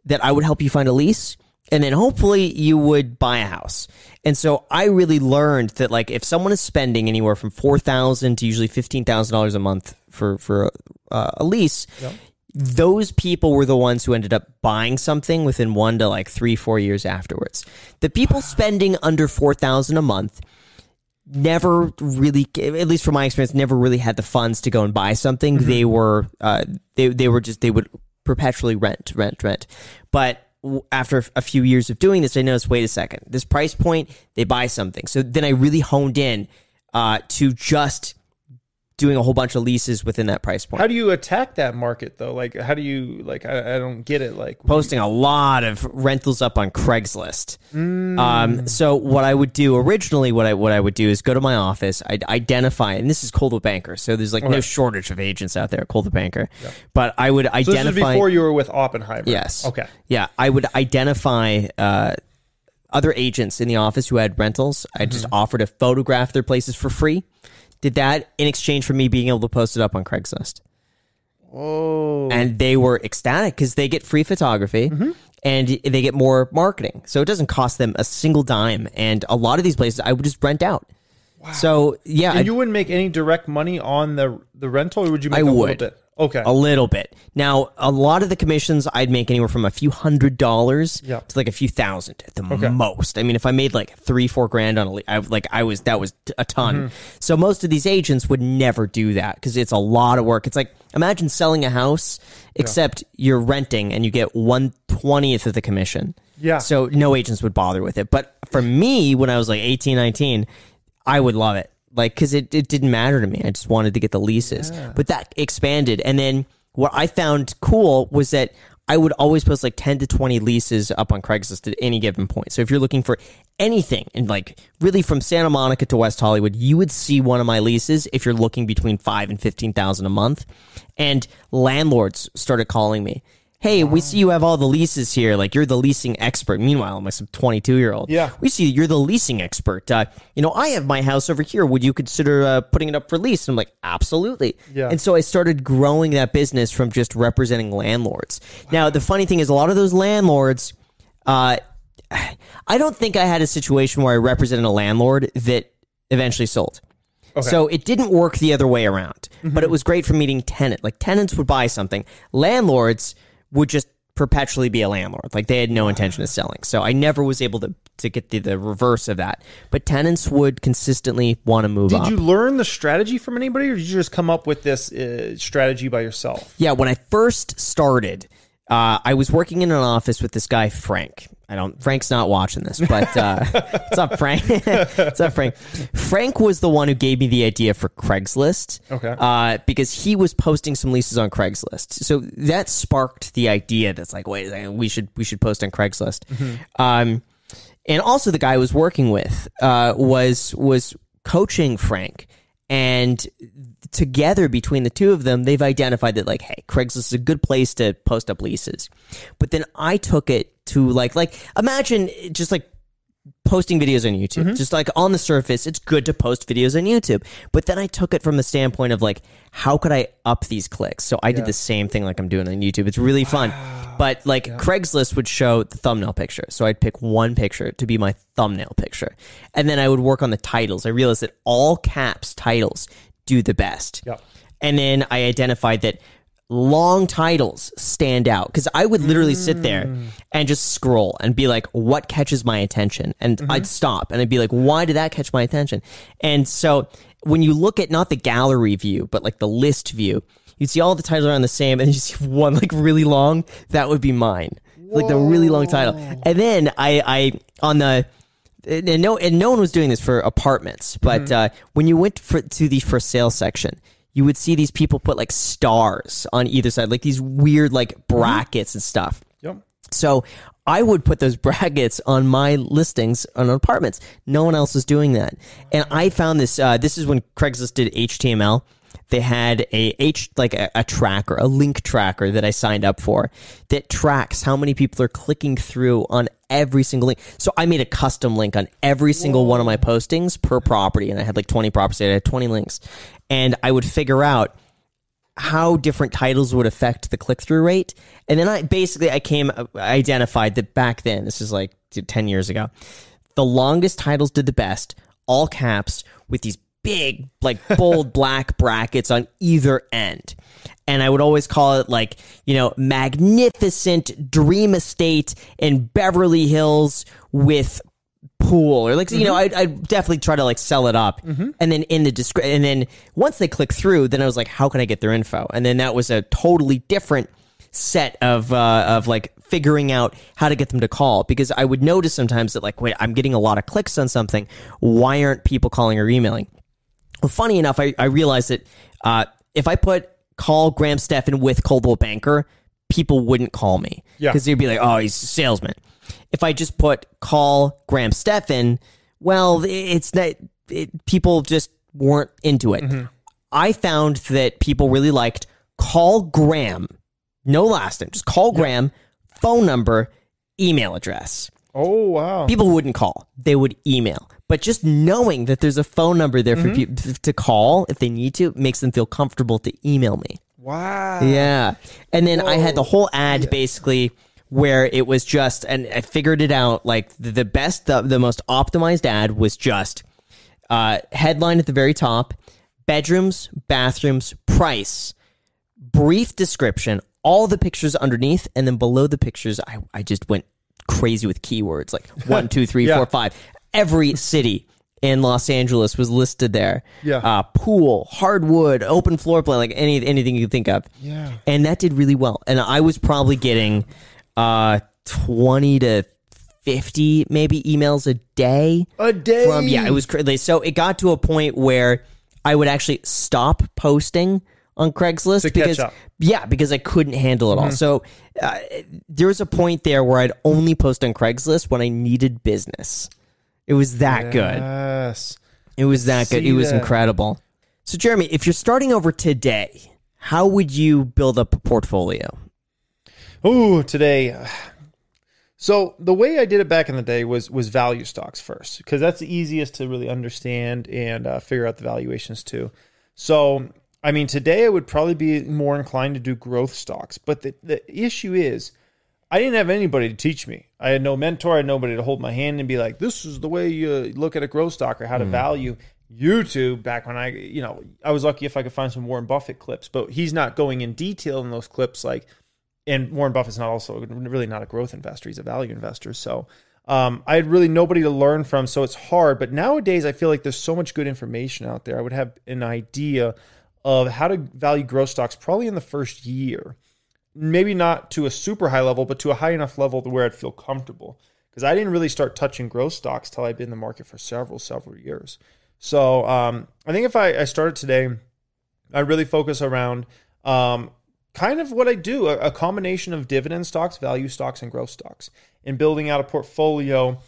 that I would help you find a lease and then hopefully you would buy a house. And so I really learned that like if someone is spending anywhere from four thousand to usually fifteen thousand dollars a month for for uh, a lease, yep those people were the ones who ended up buying something within one to like three, four years afterwards. The people spending under four thousand a month never really, at least from my experience, never really had the funds to go and buy something. Mm-hmm. They were, uh, they they were just they would perpetually rent, rent, rent. But after a few years of doing this, I noticed, wait a second, this price point, they buy something. So then I really honed in uh, to just doing a whole bunch of leases within that price point. How do you attack that market though? Like, how do you like? I, I don't get it. Like posting a lot of rentals up on Craigslist. Mm. Um, so what I would do originally, what I what I would do is go to my office. I'd identify, and this is cold Coldwell Banker, so there's like okay. no shortage of agents out there at Coldwell Banker. Yeah. But I would identify. So before you were with Oppenheimer. Yes. Okay. Yeah, I would identify. Uh, other agents in the office who had rentals, I just mm-hmm. offer to photograph their places for free did that in exchange for me being able to post it up on Craigslist. Oh. And they were ecstatic because they get free photography mm-hmm. and they get more marketing. So it doesn't cost them a single dime. And a lot of these places I would just rent out. Wow. So yeah, and you wouldn't make any direct money on the the rental, or would you make I would. Okay. A little bit. Now, a lot of the commissions I'd make anywhere from a few hundred dollars yep. to like a few thousand at the okay. most. I mean, if I made like three, four grand on a, I, like I was, that was a ton. Mm-hmm. So most of these agents would never do that because it's a lot of work. It's like, imagine selling a house, except yeah. you're renting and you get one twentieth of the commission. Yeah. So no agents would bother with it. But for me, when I was like 18, 19, I would love it like because it, it didn't matter to me. I just wanted to get the leases, yeah. but that expanded. And then what I found cool was that I would always post like 10 to 20 leases up on Craigslist at any given point. So if you're looking for anything and like really from Santa Monica to West Hollywood, you would see one of my leases if you're looking between five and 15,000 a month. And landlords started calling me hey, we see you have all the leases here. Like you're the leasing expert. Meanwhile, I'm like some 22 year old. Yeah. We see you're the leasing expert. Uh, you know, I have my house over here. Would you consider uh, putting it up for lease? And I'm like, absolutely. Yeah. And so I started growing that business from just representing landlords. Wow. Now, the funny thing is, a lot of those landlords, uh, I don't think I had a situation where I represented a landlord that eventually sold. Okay. So it didn't work the other way around, mm-hmm. but it was great for meeting tenant. Like tenants would buy something. Landlords, would just perpetually be a landlord. Like they had no intention of selling. So I never was able to, to get the, the reverse of that. But tenants would consistently want to move did up. you learn the strategy from anybody or did you just come up with this uh, strategy by yourself? Yeah, when I first started, uh, I was working in an office with this guy, Frank. I don't. Frank's not watching this, but uh, what's up, Frank? what's up, Frank? Frank was the one who gave me the idea for Craigslist. Okay. Uh, because he was posting some leases on Craigslist, so that sparked the idea. That's like, wait second, we should we should post on Craigslist. Mm-hmm. Um, and also the guy I was working with uh, was was coaching Frank And together between the two of them, they've identified that like, hey, Craigslist is a good place to post up leases. But then I took it to like like imagine just like posting videos on YouTube. Mm-hmm. Just like on the surface, it's good to post videos on YouTube. But then I took it from the standpoint of like, how could I up these clicks? So I did the same thing like I'm doing on YouTube. It's really fun. But like Craigslist would show the thumbnail picture. So I'd pick one picture to be my thumbnail picture. And then I would work on the titles. I realized that all caps titles do the best. Yep. And then I identified that long titles stand out because I would literally sit there mm. and just scroll and be like, what catches my attention? And mm-hmm. I'd stop and I'd be like, why did that catch my attention? And so when you look at not the gallery view, but like the list view, you'd see all the titles around the same and you see one like really long, that would be mine. Like the really long title. And then I, I, on the, and no, and no one was doing this for apartments, but mm-hmm. uh, when you went for, to the for sale section, you would see these people put like stars on either side, like these weird like brackets and stuff. Yep. So I would put those brackets on my listings on apartments. No one else was doing that, and I found this. Uh, this is when Craigslist did HTML. They had a H like a, a tracker, a link tracker that I signed up for that tracks how many people are clicking through on every single link. So I made a custom link on every single one of my postings per property, and I had like twenty properties. I had twenty links, and I would figure out how different titles would affect the click through rate. And then I basically I came I identified that back then, this is like 10 years ago, the longest titles did the best, all caps with these big like bold black brackets on either end. And I would always call it like, you know, magnificent dream estate in Beverly Hills with pool or like you know I I definitely try to like sell it up and then in the description and then once they click through then I was like how can I get their info? And then that was a totally different set of uh, of like figuring out how to get them to call because I would notice sometimes that like wait I'm getting a lot of clicks on something why aren't people calling or emailing? Well funny enough I, I realized that uh, if I put call Graham Stephan with Coldwell Banker people wouldn't call me Yeah. because they'd be like oh he's a salesman if I just put call Graham Stephan, well, it's not, it, people just weren't into it. Mm-hmm. I found that people really liked call Graham, no last name, just call Graham, phone number, email address. Oh wow. People wouldn't call, they would email. But just knowing that there's a phone number there for mm-hmm. people to call if they need to makes them feel comfortable to email me. Wow. Yeah. And then I had the whole ad basically where it was just, and I figured it out like the, the best, the, the most optimized ad was just uh, headline at the very top, bedrooms, bathrooms, price, brief description, all the pictures underneath, and then below the pictures, I, I just went crazy with keywords like one, two, three, Yeah. four, five. Every city in Los Angeles was listed there. Yeah. Uh, pool, hardwood, open floor plan, like any anything you could think of. Yeah. And that did really well. And I was probably getting uh 20 to 50 maybe emails a day A day. from yeah, it was crazy. So it got to a point where I would actually stop posting on Craigslist To because yeah, because I couldn't handle it all. So uh, there was a point there where I'd only post on Craigslist when I needed business. It was that good. Yes. It was that good. see It was that. incredible. So Jeremy, if you're starting over today, how would you build up a portfolio? Ooh, today. So the way I did it back in the day was was value stocks first because that's the easiest to really understand and uh, figure out the valuations too. So I mean, today I would probably be more inclined to do growth stocks, but the the issue is. I didn't have anybody to teach me. I had no mentor. I had nobody to hold my hand and be like, "This is the way you look at a growth stock or how to value." YouTube back when I, you know, I was lucky if I could find some Warren Buffett clips, but he's not going in detail in those clips like and Warren Buffett's not also really not a growth investor; he's a value investor. So um, I had really nobody to learn from, so it's hard. But nowadays, I feel like there's so much good information out there. I would have an idea of how to value growth stocks probably in the first year, maybe not to a super high level, but to a high enough level to where I'd feel comfortable. Because I didn't really start touching growth stocks till I'd been in the market for several, several years. So um, I think if I, I started today, I really focus around um, kind of what I do a, a combination of dividend stocks, value stocks, and growth stocks, and building out a portfolio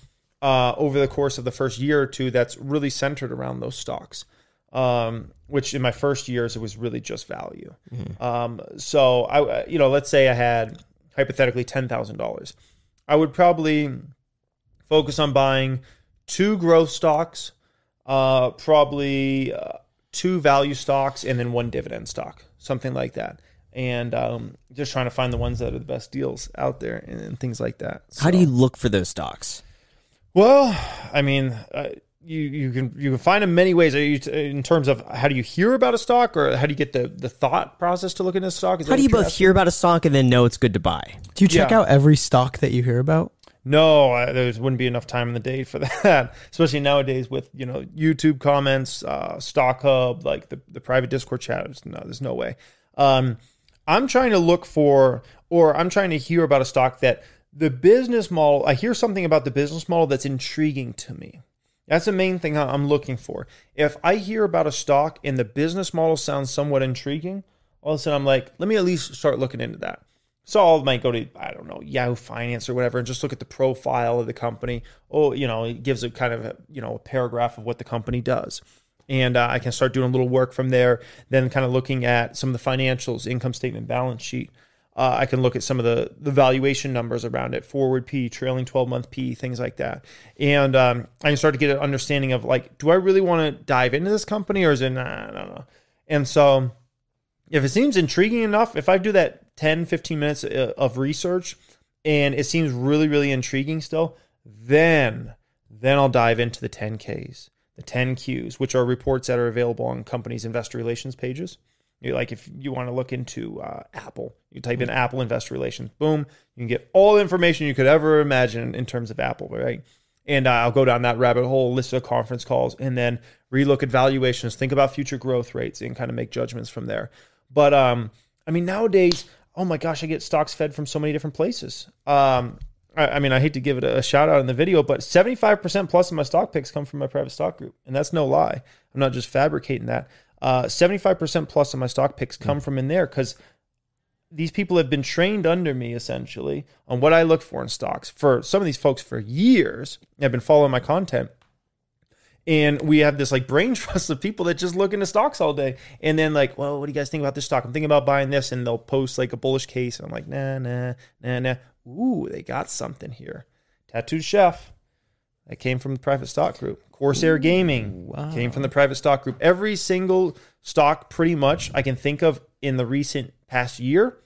uh, over the course of the first year or two that's really centered around those stocks. Um, which in my first years it was really just value. Um, so I, you know, let's say I had hypothetically ten thousand dollars, I would probably focus on buying two growth stocks, uh, probably uh, two value stocks, and then one dividend stock, something like that. And um, just trying to find the ones that are the best deals out there and, and things like that. How do you look for those stocks? well, I mean, uh, you you can you can find them many ways. Are you t- in terms of how do you hear about a stock, or how do you get the the thought process to look into a stock? Is How do you both hear about a stock and then know it's good to buy? Do you check Yeah. out every stock that you hear about? No, I, there wouldn't be enough time in the day for that. Especially nowadays with you know YouTube comments, uh, Stock Hub, like the the private Discord chat. There's no, there's no way. Um, I'm trying to look for, or I'm trying to hear about a stock that the business model. I hear something about the business model that's intriguing to me. That's the main thing I'm looking for. If I hear about a stock and the business model sounds somewhat intriguing, all of a sudden I'm like, let me at least start looking into that. So I might go to I don't know Yahoo Finance or whatever and just look at the profile of the company. Oh, you know, it gives a kind of a, you know a paragraph of what the company does, and uh, I can start doing a little work from there. Then kind of looking at some of the financials, income statement, balance sheet. Uh, I can look at some of the the valuation numbers around it, forward P, trailing twelve month P, things like that, and um, I can start to get an understanding of like, do I really want to dive into this company or is it nah, I don't know. And so if it seems intriguing enough, if I do that 10, 15 minutes uh, of research and it seems really, really intriguing still, then then I'll dive into the 10Ks, the 10Qs, which are reports that are available on companies' investor relations pages. Like if you want to look into uh, Apple, you type in Apple investor relations, boom, you can get all the information you could ever imagine in terms of Apple, right? And uh, I'll go down that rabbit hole, list of conference calls, and then relook at valuations, think about future growth rates, and kind of make judgments from there. But um, I mean, nowadays, oh my gosh, I get stocks fed from so many different places. Um, I, I mean, I hate to give it a, shout out in the video, but 75% plus of my stock picks come from my private stock group. And that's no lie. I'm not just fabricating that. Uh, 75% plus of my stock picks come from in there because these people have been trained under me essentially on what I look for in stocks for some of these folks for years have been following my content. And we have this like brain trust of people that just look into stocks all day. And then like, well, what do you guys think about this stock? I'm thinking about buying this, and they'll post like a bullish case. And I'm like, nah, nah, nah, nah. Ooh, they got something here. Tattooed Chef. That came from the private stock group. Corsair Gaming came from the private stock group. Every single stock, pretty much, I can think of in the recent past year.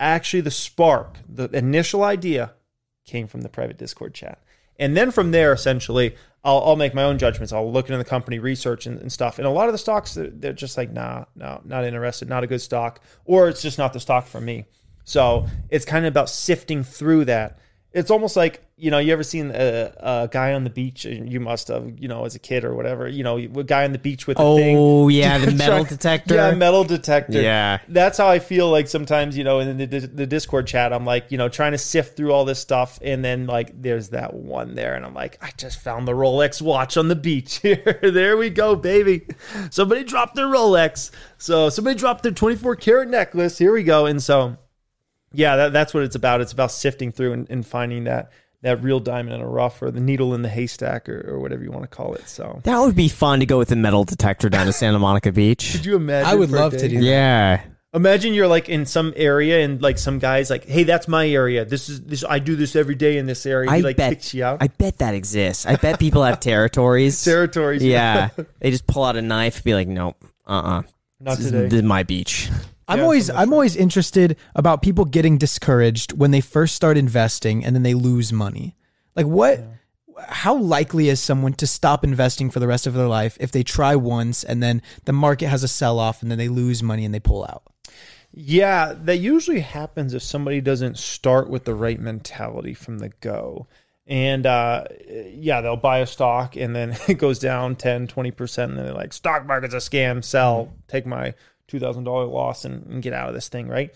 Actually, the spark, the initial idea, came from the private Discord chat. And then from there, essentially, I'll, I'll make my own judgments. I'll look into the company research and, and stuff. And a lot of the stocks, they're, they're just like, nah, no, not interested, not a good stock, or it's just not the stock for me. So it's kind of about sifting through that. It's almost like you know, you ever seen a, a guy on the beach? You must have, you know, as a kid or whatever. You know, a guy on the beach with a oh, thing. Oh yeah, the metal detector. Yeah, metal detector. Yeah. That's how I feel like sometimes, you know, in the, the Discord chat, I'm like, you know, trying to sift through all this stuff. And then, like, there's that one there. And I'm like, I just found the Rolex watch on the beach here. there we go, baby. Somebody dropped their Rolex. So somebody dropped their 24 karat necklace. Here we go. And so, yeah, that, that's what it's about. It's about sifting through and, and finding that. That real diamond in a rough, or the needle in the haystack, or, or whatever you want to call it. So, That would be fun to go with a metal detector down to Santa Monica Beach. could you imagine? I would love to do that. Yeah. Imagine you're like in some area and like some guys like, hey, that's my area. This is this. I do this every day in this area. I like bet kicks you out. I bet that exists. I bet people have territories. Territories. Yeah. They just pull out a knife and be like, Nope, uh uh Not this, is- today. this is my beach. I'm Yeah, always I'm always interested about people getting discouraged when they first start investing and then they lose money. Like what how likely is someone to stop investing for the rest of their life if they try once and then the market has a sell off and then they lose money and they pull out? Yeah, that usually happens if somebody doesn't start with the right mentality from the go. And uh, yeah, they'll buy a stock and then it goes down 10, 20%. And then they're like, stock market's a scam, sell, take my $2,000 loss and, and get out of this thing, right?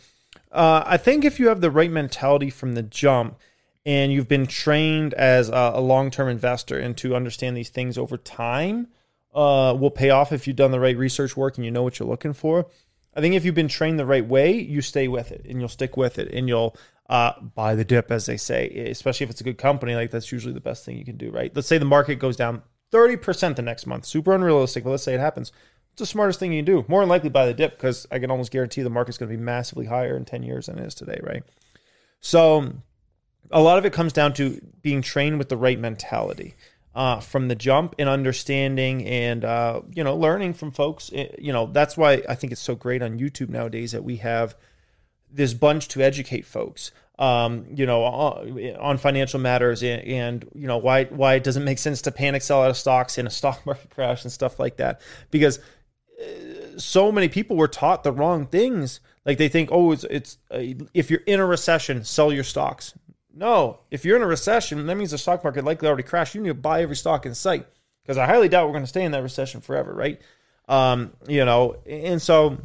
Uh, I think if you have the right mentality from the jump and you've been trained as a, a long term investor and to understand these things over time, uh, will pay off if you've done the right research work and you know what you're looking for. I think if you've been trained the right way, you stay with it and you'll stick with it and you'll uh, buy the dip, as they say, especially if it's a good company. Like that's usually the best thing you can do, right? Let's say the market goes down 30% the next month. Super unrealistic, but let's say it happens. It's the smartest thing you can do. More than likely buy the dip because I can almost guarantee the market's going to be massively higher in 10 years than it is today, right? So a lot of it comes down to being trained with the right mentality uh, from the jump and understanding and uh, you know learning from folks. You know that's why I think it's so great on YouTube nowadays that we have this bunch to educate folks. Um, you know, on, on financial matters and, and you know why why it doesn't make sense to panic sell out of stocks in a stock market crash and stuff like that because so many people were taught the wrong things. Like they think, oh, it's it's uh, if you're in a recession, sell your stocks. No, if you're in a recession, that means the stock market likely already crashed. You need to buy every stock in sight because I highly doubt we're going to stay in that recession forever, right? Um, you know, and so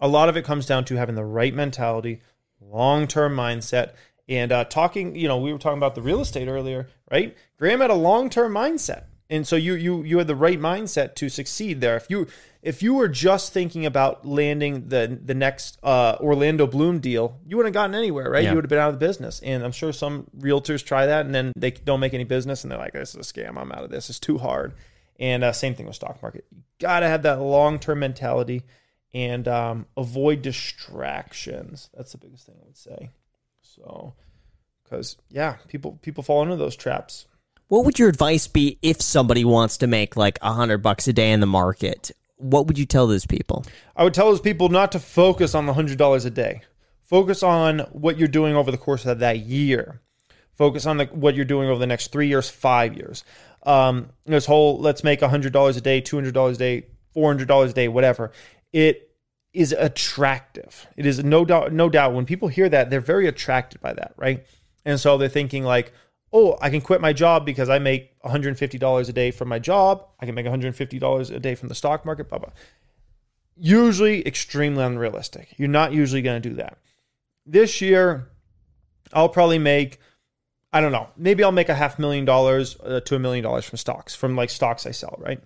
a lot of it comes down to having the right mentality, long term mindset, and uh, talking. You know, we were talking about the real estate earlier, right? Graham had a long term mindset, and so you you you had the right mindset to succeed there. If you if you were just thinking about landing the the next uh, Orlando Bloom deal, you wouldn't have gotten anywhere, right? Yeah. You would have been out of the business. And I'm sure some realtors try that and then they don't make any business and they're like, "This is a scam. I'm out of this. It's too hard." And uh, same thing with stock market. You gotta have that long term mentality and um, avoid distractions. That's the biggest thing I would say. So, because yeah, people people fall into those traps. What would your advice be if somebody wants to make like a hundred bucks a day in the market? What would you tell those people? I would tell those people not to focus on the hundred dollars a day. Focus on what you're doing over the course of that year. Focus on the, what you're doing over the next three years, five years. Um, this whole let's make hundred dollars a day, two hundred dollars a day, four hundred dollars a day, whatever. It is attractive. It is no doubt, no doubt. When people hear that, they're very attracted by that, right? And so they're thinking like, oh, I can quit my job because I make $150 a day from my job. I can make $150 a day from the stock market, blah, blah. Usually extremely unrealistic. You're not usually going to do that. This year, I'll probably make, I don't know, maybe I'll make a half million dollars uh, to a million dollars from stocks, from like stocks I sell, right?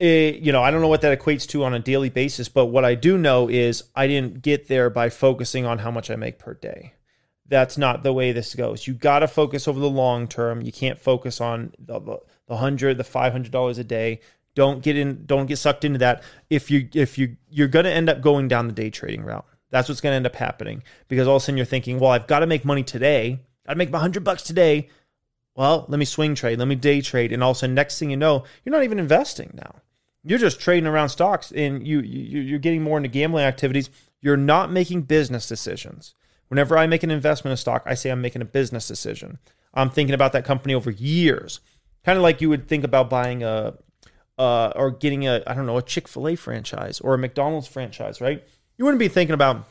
Eh, you know, I don't know what that equates to on a daily basis, but what I do know is I didn't get there by focusing on how much I make per day that's not the way this goes. You got to focus over the long term. You can't focus on the the, hundred, the five hundred dollars a day. Don't get in. Don't get sucked into that. If you if you you're going to end up going down the day trading route. That's what's going to end up happening because all of a sudden you're thinking, well, I've got to make money today. I'd make my hundred bucks today. Well, let me swing trade. Let me day trade, and all of a sudden, next thing you know, you're not even investing now. You're just trading around stocks, and you, you you're getting more into gambling activities. You're not making business decisions. Whenever I make an investment in stock, I say I'm making a business decision. I'm thinking about that company over years, kind of like you would think about buying a, uh, or getting a, I don't know, a Chick Fil A franchise or a McDonald's franchise, right? You wouldn't be thinking about,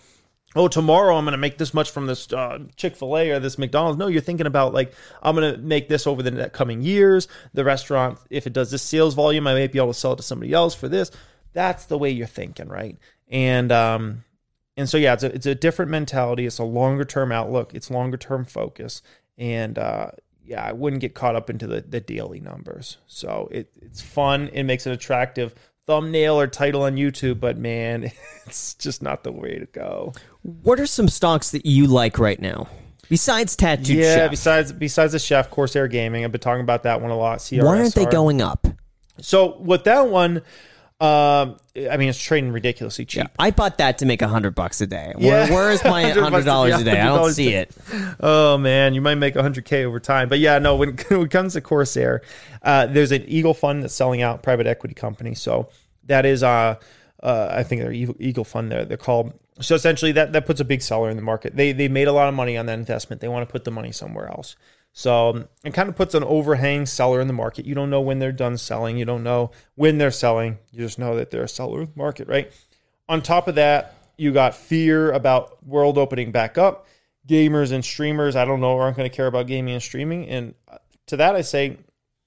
oh, tomorrow I'm going to make this much from this uh, Chick Fil A or this McDonald's. No, you're thinking about like I'm going to make this over the coming years. The restaurant, if it does this sales volume, I may be able to sell it to somebody else for this. That's the way you're thinking, right? And um, and so yeah, it's a it's a different mentality. It's a longer term outlook. It's longer term focus, and uh, yeah, I wouldn't get caught up into the the daily numbers. So it it's fun. It makes an attractive thumbnail or title on YouTube, but man, it's just not the way to go. What are some stocks that you like right now? Besides Tattooed yeah. Chef, Besides besides the chef Corsair Gaming, I've been talking about that one a lot. CRSR. why aren't they going up? So with that one, um, I mean, it's trading ridiculously cheap. I bought that to make a hundred bucks a day. Yeah. Where, where is my hundred dollars a day? I don't see it. Oh man, you might make 100k over time. But yeah, no. When, when it comes to Corsair, uh, there's an Eagle fund that's selling out private equity company. So that is, uh, uh, I think they're Eagle, Eagle fund. There, they're called. So essentially, that that puts a big seller in the market. They they made a lot of money on that investment. They want to put the money somewhere else. So um, it kind of puts an overhang seller in the market. You don't know when they're done selling. You don't know when they're selling. You just know that they're a seller in the market, right? On top of that, you got fear about world opening back up. Gamers and streamers, I don't know, aren't going to care about gaming and streaming. And uh, to that, I say,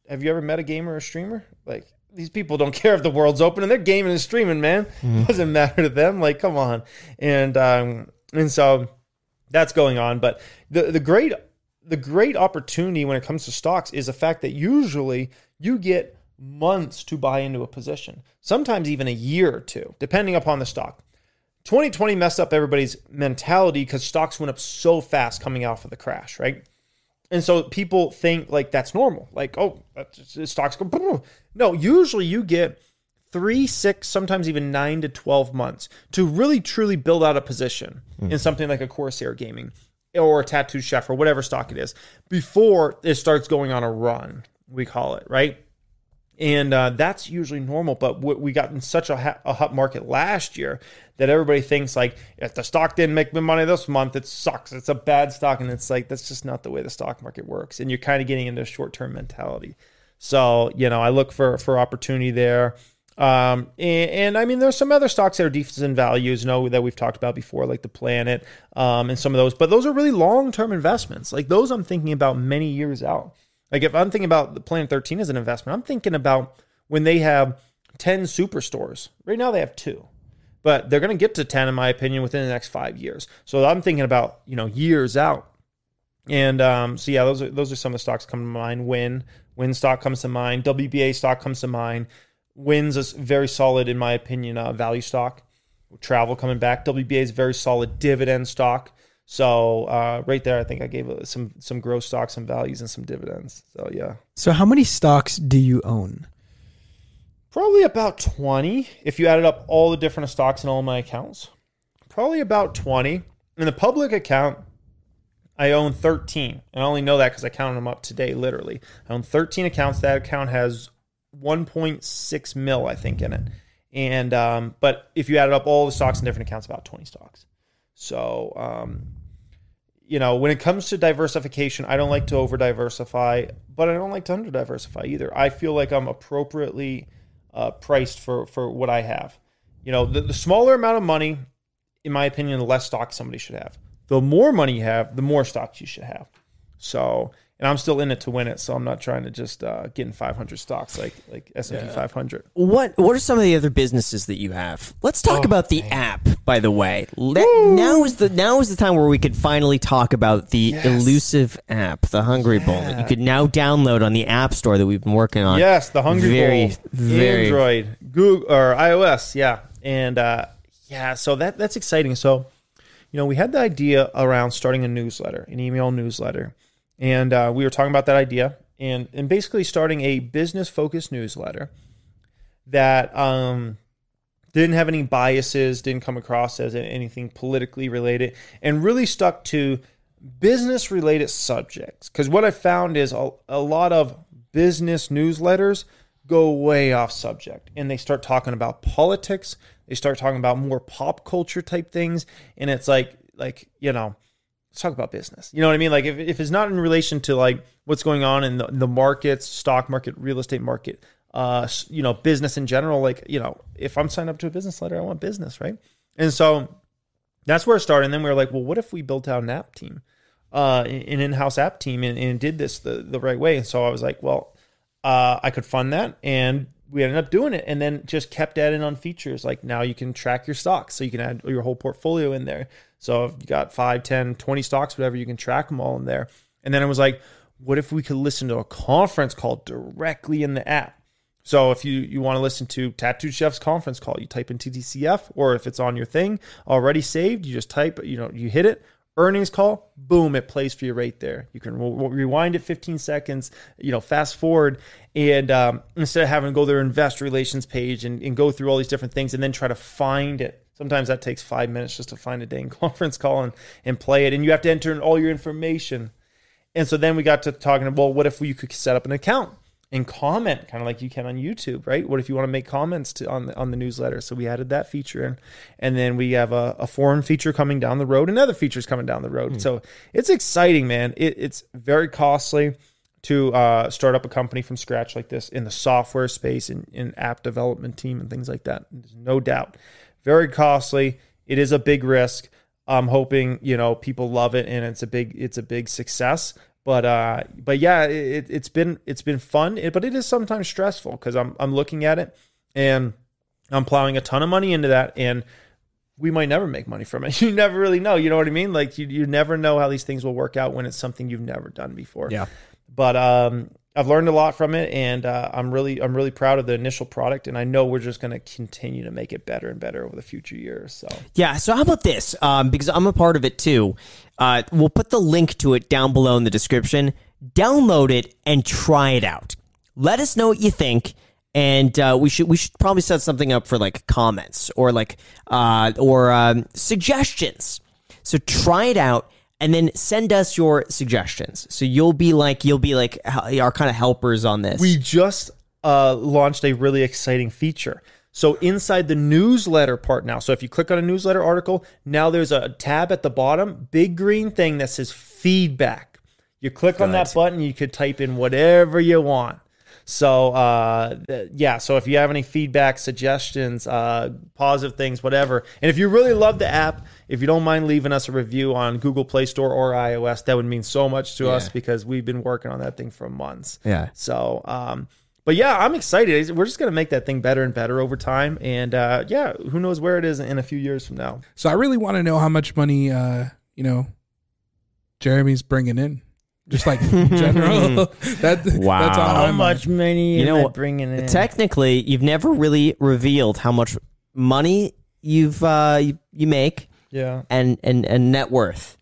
have you ever met a gamer or a streamer? Like these people don't care if the world's open and they're gaming and streaming, man. Doesn't matter to them. Like, come on. And um, and so that's going on. But the the great the great opportunity when it comes to stocks is the fact that usually you get months to buy into a position, sometimes even a year or two, depending upon the stock. 2020 messed up everybody's mentality because stocks went up so fast coming off of the crash, right? And so people think like that's normal. Like, oh, that's, stocks go. boom, boom. No, usually you get three, six, sometimes even nine to 12 months to really truly build out a position in mm-hmm. something like a Corsair Gaming or a Tattoo Chef or whatever stock it is before it starts going on a run, we call it, right? And uh, that's usually normal, but we got in such a, ha- a hot market last year that everybody thinks like if the stock didn't make me money this month, it sucks. It's a bad stock, and it's like that's just not the way the stock market works. And you're kind of getting into a short term mentality. So you know, I look for for opportunity there. Um, and, and I mean, there's some other stocks that are decent values, you know, that we've talked about before, like the Planet, um, and some of those. But those are really long term investments. Like those, I'm thinking about many years out. Like if I'm thinking about the Planet 13 as an investment, I'm thinking about when they have 10 superstores. Right now they have two, but they're going to get to 10, in my opinion, within the next five years. So I'm thinking about you know years out. And um, so yeah, those are those are some of the stocks come to mind. Wynn, Wynn stock comes to mind. WBA stock comes to mind. Wynn's is very solid in my opinion. Uh, value stock. Travel coming back. WBA is very solid dividend stock. So uh, right there, I think I gave it some some growth stocks, some values, and some dividends. So yeah, So how many stocks do you own? probably about twenty if you added up all the different stocks in all my accounts. Probably about twenty. In the public account, I own thirteen, and I only know that because I counted them up today. Literally, I own thirteen accounts. That account has one point six mil, I think, in it. And um, but if you added up all the stocks in different accounts, about twenty stocks. So, um, you know, when it comes to diversification, I don't like to over diversify, but I don't like to under diversify either. I feel like I'm appropriately uh, priced for for what I have. You know, the, the smaller amount of money, in my opinion, the less stock somebody should have. The more money you have, the more stocks you should have. So, and I'm still in it to win it, so I'm not trying to just uh, get in 500 stocks like like S&P 500. What What are some of the other businesses that you have? Let's talk Oh, about the app. By the way, Let, now is the now is the time where we could finally talk about the elusive app, the Hungry Bull, that you could now download on the App Store that we've been working on. Yes, the Hungry Very, Bull, very- Android, Google or iOS, yeah, and uh, yeah, so that that's exciting. So, you know, we had the idea around starting a newsletter, an email newsletter, and uh, we were talking about that idea, and and basically starting a business focused newsletter that um didn't have any biases, didn't come across as anything politically related, and really stuck to business related subjects. Because what I found is a, a lot of business newsletters go way off subject and they start talking about politics, they start talking about more pop culture type things, and it's like, like, you know, let's talk about business. You know what I mean? Like if, if it's not in relation to like what's going on in the, the markets, stock market, real estate market, uh, you know, business in general, like, you know, if I'm signed up to a business letter, I want business, right? And so that's where it started. And then we were like, well, what if we built out an app team, uh, an in-house app team and, and did this the, the right way? And so I was like, well, uh, I could fund that. And we ended up doing it and then just kept adding on features. Like now you can track your stocks. So you can add your whole portfolio in there. So if you got 5, 10, 20 stocks, whatever, you can track them all in there. And then it was like, what if we could listen to a conference call directly in the app? So if you, you want to listen to Tattoo Chef's conference call, you type in TTCF, or if it's on your thing already saved, you just type, you know, you hit it, earnings call, boom, it plays for you right there. You can re- rewind it 15 seconds, you know, fast forward, and um, instead of having to go to their investor relations page and, and go through all these different things and then try to find it. Sometimes that takes five minutes just to find a dang conference call and, and play it. And you have to enter in all your information. And so then we got to talking, well, what if you could set up an account and comment, kind of like you can on YouTube, right? What if you want to make comments to, on the, on the newsletter? So we added that feature in, and then we have a, a forum feature coming down the road, and other features coming down the road. So it's exciting, man. It, it's very costly to uh, start up a company from scratch like this in the software space, in, in app development team, and things like that. There's no doubt, very costly. It is a big risk. I'm hoping you know people love it and it's a big it's a big success. But uh, but yeah, it, it's been it's been fun, but it is sometimes stressful because I'm I'm looking at it and I'm plowing a ton of money into that, and we might never make money from it. You never really know. You know what I mean? Like you you never know how these things will work out when it's something you've never done before. Yeah. But um, I've learned a lot from it, and uh, I'm really I'm really proud of the initial product, and I know we're just going to continue to make it better and better over the future years. So Yeah. So how about this? Um, because I'm a part of it too. Uh, we'll put the link to it down below in the description. download it and try it out. Let us know what you think. And uh, we should we should probably set something up for like comments or like uh, or um, suggestions. So try it out and then send us your suggestions. So you'll be like you'll be like our kind of helpers on this. We just uh, launched a really exciting feature. So inside the newsletter part now, so if you click on a newsletter article, now there's a tab at the bottom, big green thing that says feedback. You click on that button, you could type in whatever you want. So uh, th- yeah, so if you have any feedback, suggestions, uh, positive things, whatever, and if you really love the app, if you don't mind leaving us a review on Google Play Store or iOS, that would mean so much to us because we've been working on that thing for months. Yeah. So, um, but yeah, I'm excited. We're just gonna make that thing better and better over time, and uh, yeah, who knows where it is in a few years from now. So I really want to know how much money, uh, you know, Jeremy's bringing in. Just like general. that, Wow. That's How I'm much money You am know I what? bringing in? Technically, you've never really revealed how much money you've uh, you, you make yeah, and, and and net worth.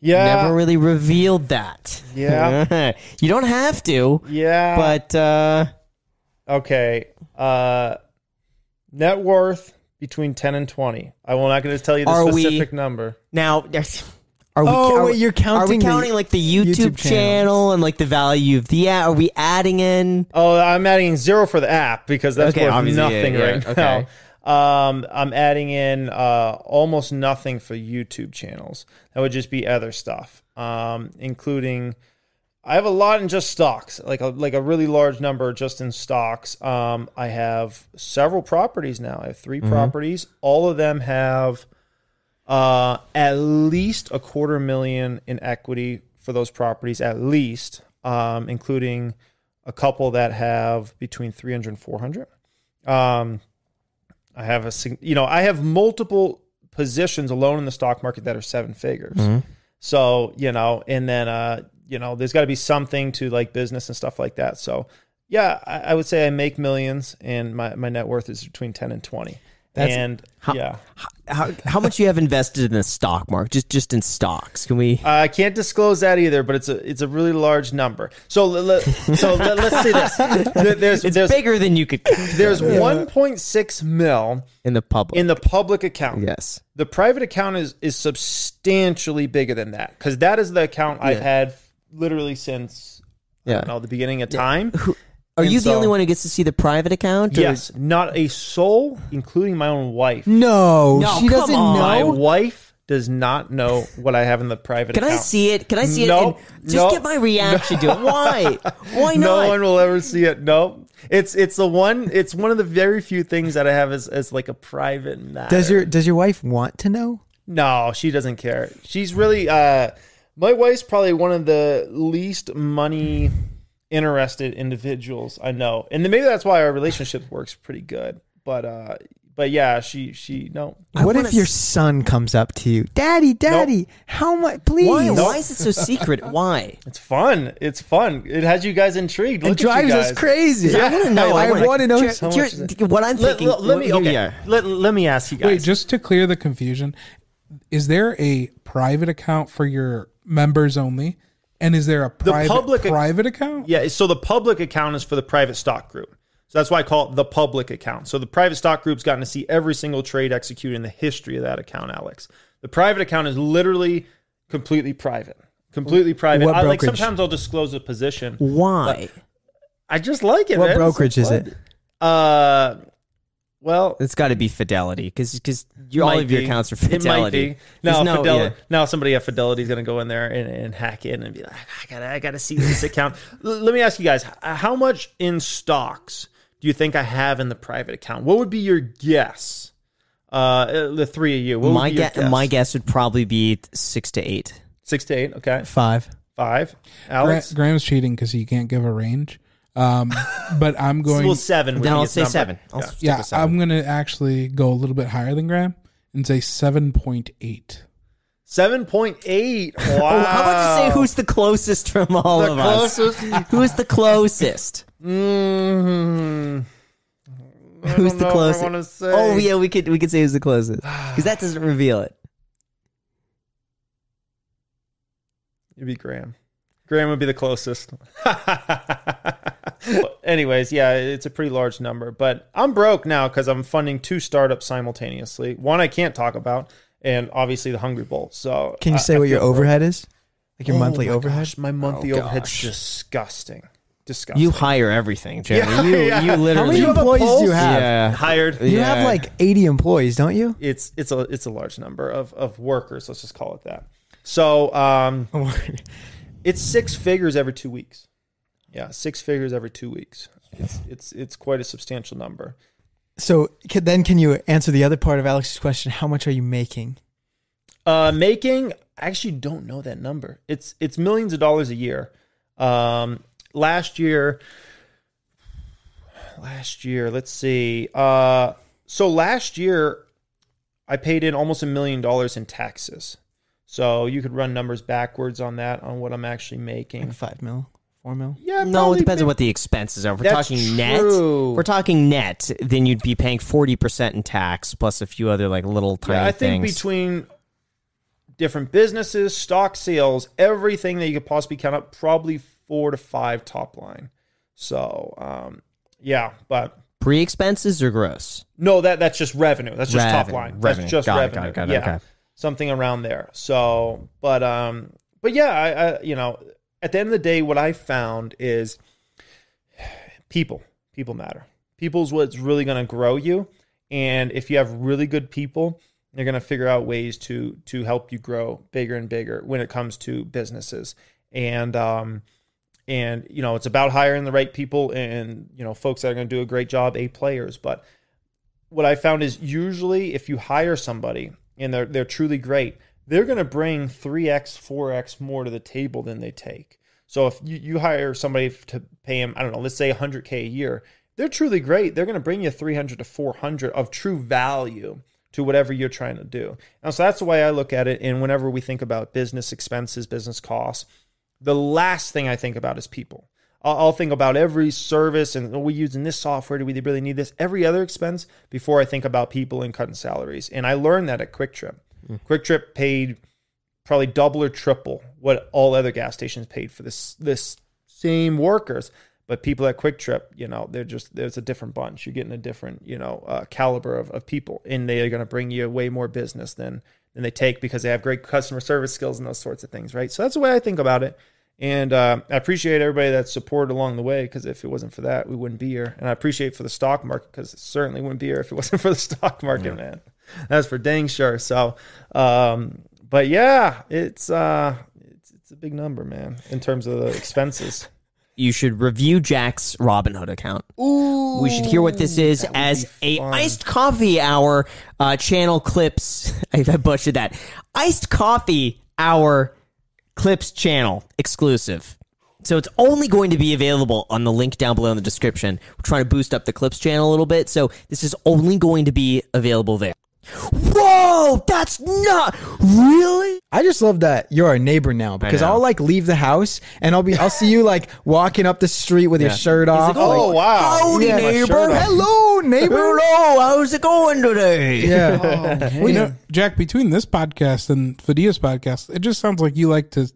yeah, Never really revealed that. Yeah. you don't have to, yeah. but uh, okay, uh, net worth between ten and twenty. I will not going to tell you the Are we- specific number. now there's. Are we, Oh, are, wait, you're Are we counting the counting like the YouTube, YouTube channel and like the value of the app? Are we adding in? Oh, I'm adding zero for the app because that's Okay, worth obviously, yeah, nothing yeah, right okay. now. Um, I'm adding in uh, almost nothing for YouTube channels. That would just be other stuff, um, including. I have a lot in just stocks, like a like a really large number just in stocks. Um, I have several properties now. I have 3 Mm-hmm. properties. All of them have uh, at least a quarter million in equity for those properties, at least, um, including a couple that have between 300 and 400. Um, I have a, you know, I have multiple positions alone in the stock market that are seven figures. So, you know, and then, uh, you know, there's got to be something to like business and stuff like that. So, yeah, I, I would say I make millions and my, my net worth is between 10 and 20. That's- and yeah, How, how much you have invested in the stock market? Just just in stocks? Can we? I can't disclose that either, but it's a it's a really large number. So let, so let, us say this: there's It's there's bigger than you could there's 1.6 mil in the public. in the public account. yes. The private account is is substantially bigger than that because that is the account I've had literally since I Yeah. don't know the beginning of time. Are And you the only one who gets to see the private account? or- Yes, not a soul, including my own wife. No, No, she come doesn't on. My wife does not know what I have in the private account. Can account. I see it? Can I see No, it? And just no. get my reaction to it. Why? Why not? No one will ever see it. No, it's it's the one. It's one of the very few things that I have as, as like a private matter. Does your Does your wife want to know? No, she doesn't care. She's really. uh My wife's probably one of the least money interested individuals I know, and then maybe that's why our relationship works pretty good. But uh but yeah, she she no. I what wanna if your son comes up to you, Daddy, Daddy, how much? Please, Why? Why is it so secret? Why? It's fun. It's fun. It has you guys intrigued. It Look at you drives us crazy. Yeah. I want to know. I, wanna- want to know. Here- so here- what I'm thinking. let- let me here we okay. are. Let, let me ask you guys. Wait, just to clear the confusion, is there a private account for your members only? And is there a private public private account? Yeah, so the public account is for the private stock group. So that's why I call it the public account. So the private stock group's gotten to see every single trade executed in the history of that account, Alex. The private account is literally completely private. Completely private. What I, like sometimes I'll disclose a position. Why? I just like it. What man. Brokerage is it? Uh well, It's got to be Fidelity because because all of your be. accounts are It might Fidelity. be. Now, no- Fidelity, yeah. now somebody at Fidelity is going to go in there and, and hack in and be like, I gotta, I gotta see this account. L- Let me ask you guys, how much in stocks do you think I have in the private account? What would be your guess? Uh, the three of you. What would My be your guess, my guess would probably be six to eight. six to eight. Okay, Five. five. Gra- Alex, Graham's cheating because he can't give a range. Um, but I'm going. well, seven. would Then I'll say number. seven. I'll yeah, stick yeah seven. I'm going to actually go a little bit higher than Graham and say seven point eight. Seven point eight. Wow. Oh, how about you say who's the closest from all the of us? Who's the closest? mm Who's the closest? I say. Oh yeah, we could we could say who's the closest because that doesn't reveal it. It'd be Graham. Graham would be the closest. Anyways, yeah, it's a pretty large number, but I'm broke now because I'm funding two startups simultaneously. One I can't talk about, and obviously the Hungry Bull. So Can you I- say I what your feel broke. overhead is? Like your Oh monthly my overhead? gosh, my monthly Oh, overhead's gosh. disgusting. Disgusting. You hire everything, Jeremy. Yeah, you, yeah. you How many you have a employees do you have? Yeah. hired? You Yeah. have like 80 employees, don't you? It's it's a it's a large number of of workers. Let's just call it that. So um, it's six figures every two weeks. Yeah, six figures every two weeks. It's it's it's quite a substantial number. so can, then can you answer the other part of Alex's question? How much are you making? Uh, making I actually don't know that number. It's it's millions of dollars a year. Um, last year, last year, let's see. Uh, so last year, I paid in almost a million dollars in taxes. So you could run numbers backwards on that on what I'm actually making. Like five mil, four mil? Yeah, No, it probably depends on what the expenses are. If we're That's talking net, if we're talking net, then you'd be paying forty percent in tax plus a few other like little tiny Yeah, I think things. between different businesses, stock sales, everything that you could possibly count up, probably four to five top line. So, um, yeah, but Pre expenses or gross? no, that that's just revenue. That's just top line. revenue. That's just Got it, revenue. got it, got it, yeah, okay. something around there. So, but um, but yeah, I, I you know, at the end of the day, what I found is people. People matter. People's what's really going to grow you, and if you have really good people, they're going to figure out ways to to help you grow bigger and bigger when it comes to businesses. And um, and you know, it's about hiring the right people and you know, folks that are going to do a great job, a players. But what I found is usually if you hire somebody and they're they're truly great, they're going to bring 3x, 4x more to the table than they take. So if you, you hire somebody to pay them, I don't know, let's say 100k a year, they're truly great. They're going to bring you 300 to 400 of true value to whatever you're trying to do. And so that's the way I look at it. And whenever we think about business expenses, business costs, the last thing I think about is people. I'll, think about every service and are we using this software? Do we really need this? Every other expense before I think about people and cutting salaries. And I learned that at QuikTrip. QuikTrip paid probably double or triple what all other gas stations paid for this this same workers. But people at QuikTrip, you know, they're just there's a different bunch. You're getting a different, you know, uh, caliber of, of people, and they are going to bring you way more business than than they take because they have great customer service skills and those sorts of things, right? So that's the way I think about it. And uh, I appreciate everybody that supported along the way because if it wasn't for that, we wouldn't be here. And I appreciate for the stock market because it certainly wouldn't be here if it wasn't for the stock market, man. That's for dang sure. So, um, but yeah, it's uh, it's it's a big number, man, in terms of the expenses. You should review Jack's Robinhood account. Ooh, We should hear what this is as a iced coffee hour uh, channel clips. I butchered that. Iced coffee hour clips channel exclusive. So it's only going to be available on the link down below in the description. We're trying to boost up the clips channel a little bit, so this is only going to be available there. Whoa, that's not really. I just love that you're our neighbor now because know. I'll like leave the house and I'll be I'll see you like walking up the street with your shirt off. Oh like, wow! Howdy, Yeah, my neighbor. shirt off. Hello, neighbor. Hello, how's it going today? Yeah. Well, you know, Jack, between this podcast and Fadia's podcast, it just sounds like you like to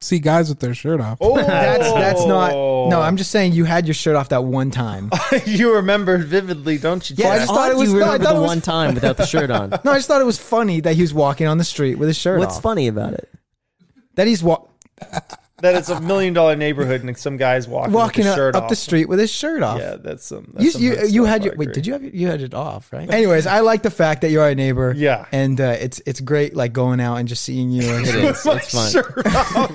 see guys with their shirt off. Oh, That's that's not. No, I'm just saying you had your shirt off that one time. you remember vividly, don't you? Yeah, I Jack? just thought it Odd was- you no, I remember thought the it was- one time without the shirt on. No, I just thought it was funny that he was walking on the street with his shirt on. What's off. funny about it? That he's wa- that it's a million dollar neighborhood and some guys walking, walking with up, shirt up off. the street with his shirt off. Yeah, that's some. That's You some you, hood you had your wait. Did you have you had it off right? Anyways, I like the fact that you're our neighbor. Yeah. and uh, it's it's great like going out and just seeing you. And shit. It's, it's fun. Shirt off.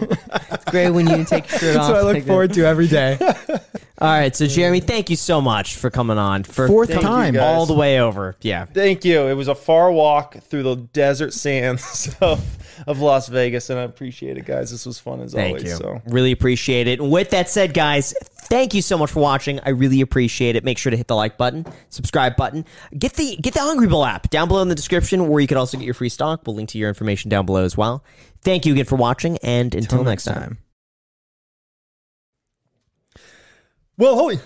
It's great when you take your shirt off. That's what I look like forward to every day. All right, so Jeremy, thank you so much for coming on for Fourth time. all the way over. Yeah. Thank you. It was a far walk through the desert sands of, of Las Vegas, and I appreciate it, guys. This was fun as Thank always. you. So Really appreciate it. And with that said, guys, thank you so much for watching. I really appreciate it. Make sure to hit the like button, subscribe button. Get the get the Hungry Bull app down below in the description where you can also get your free stock. We'll link to your information down below as well. Thank you again for watching, and until, next time. well, holy.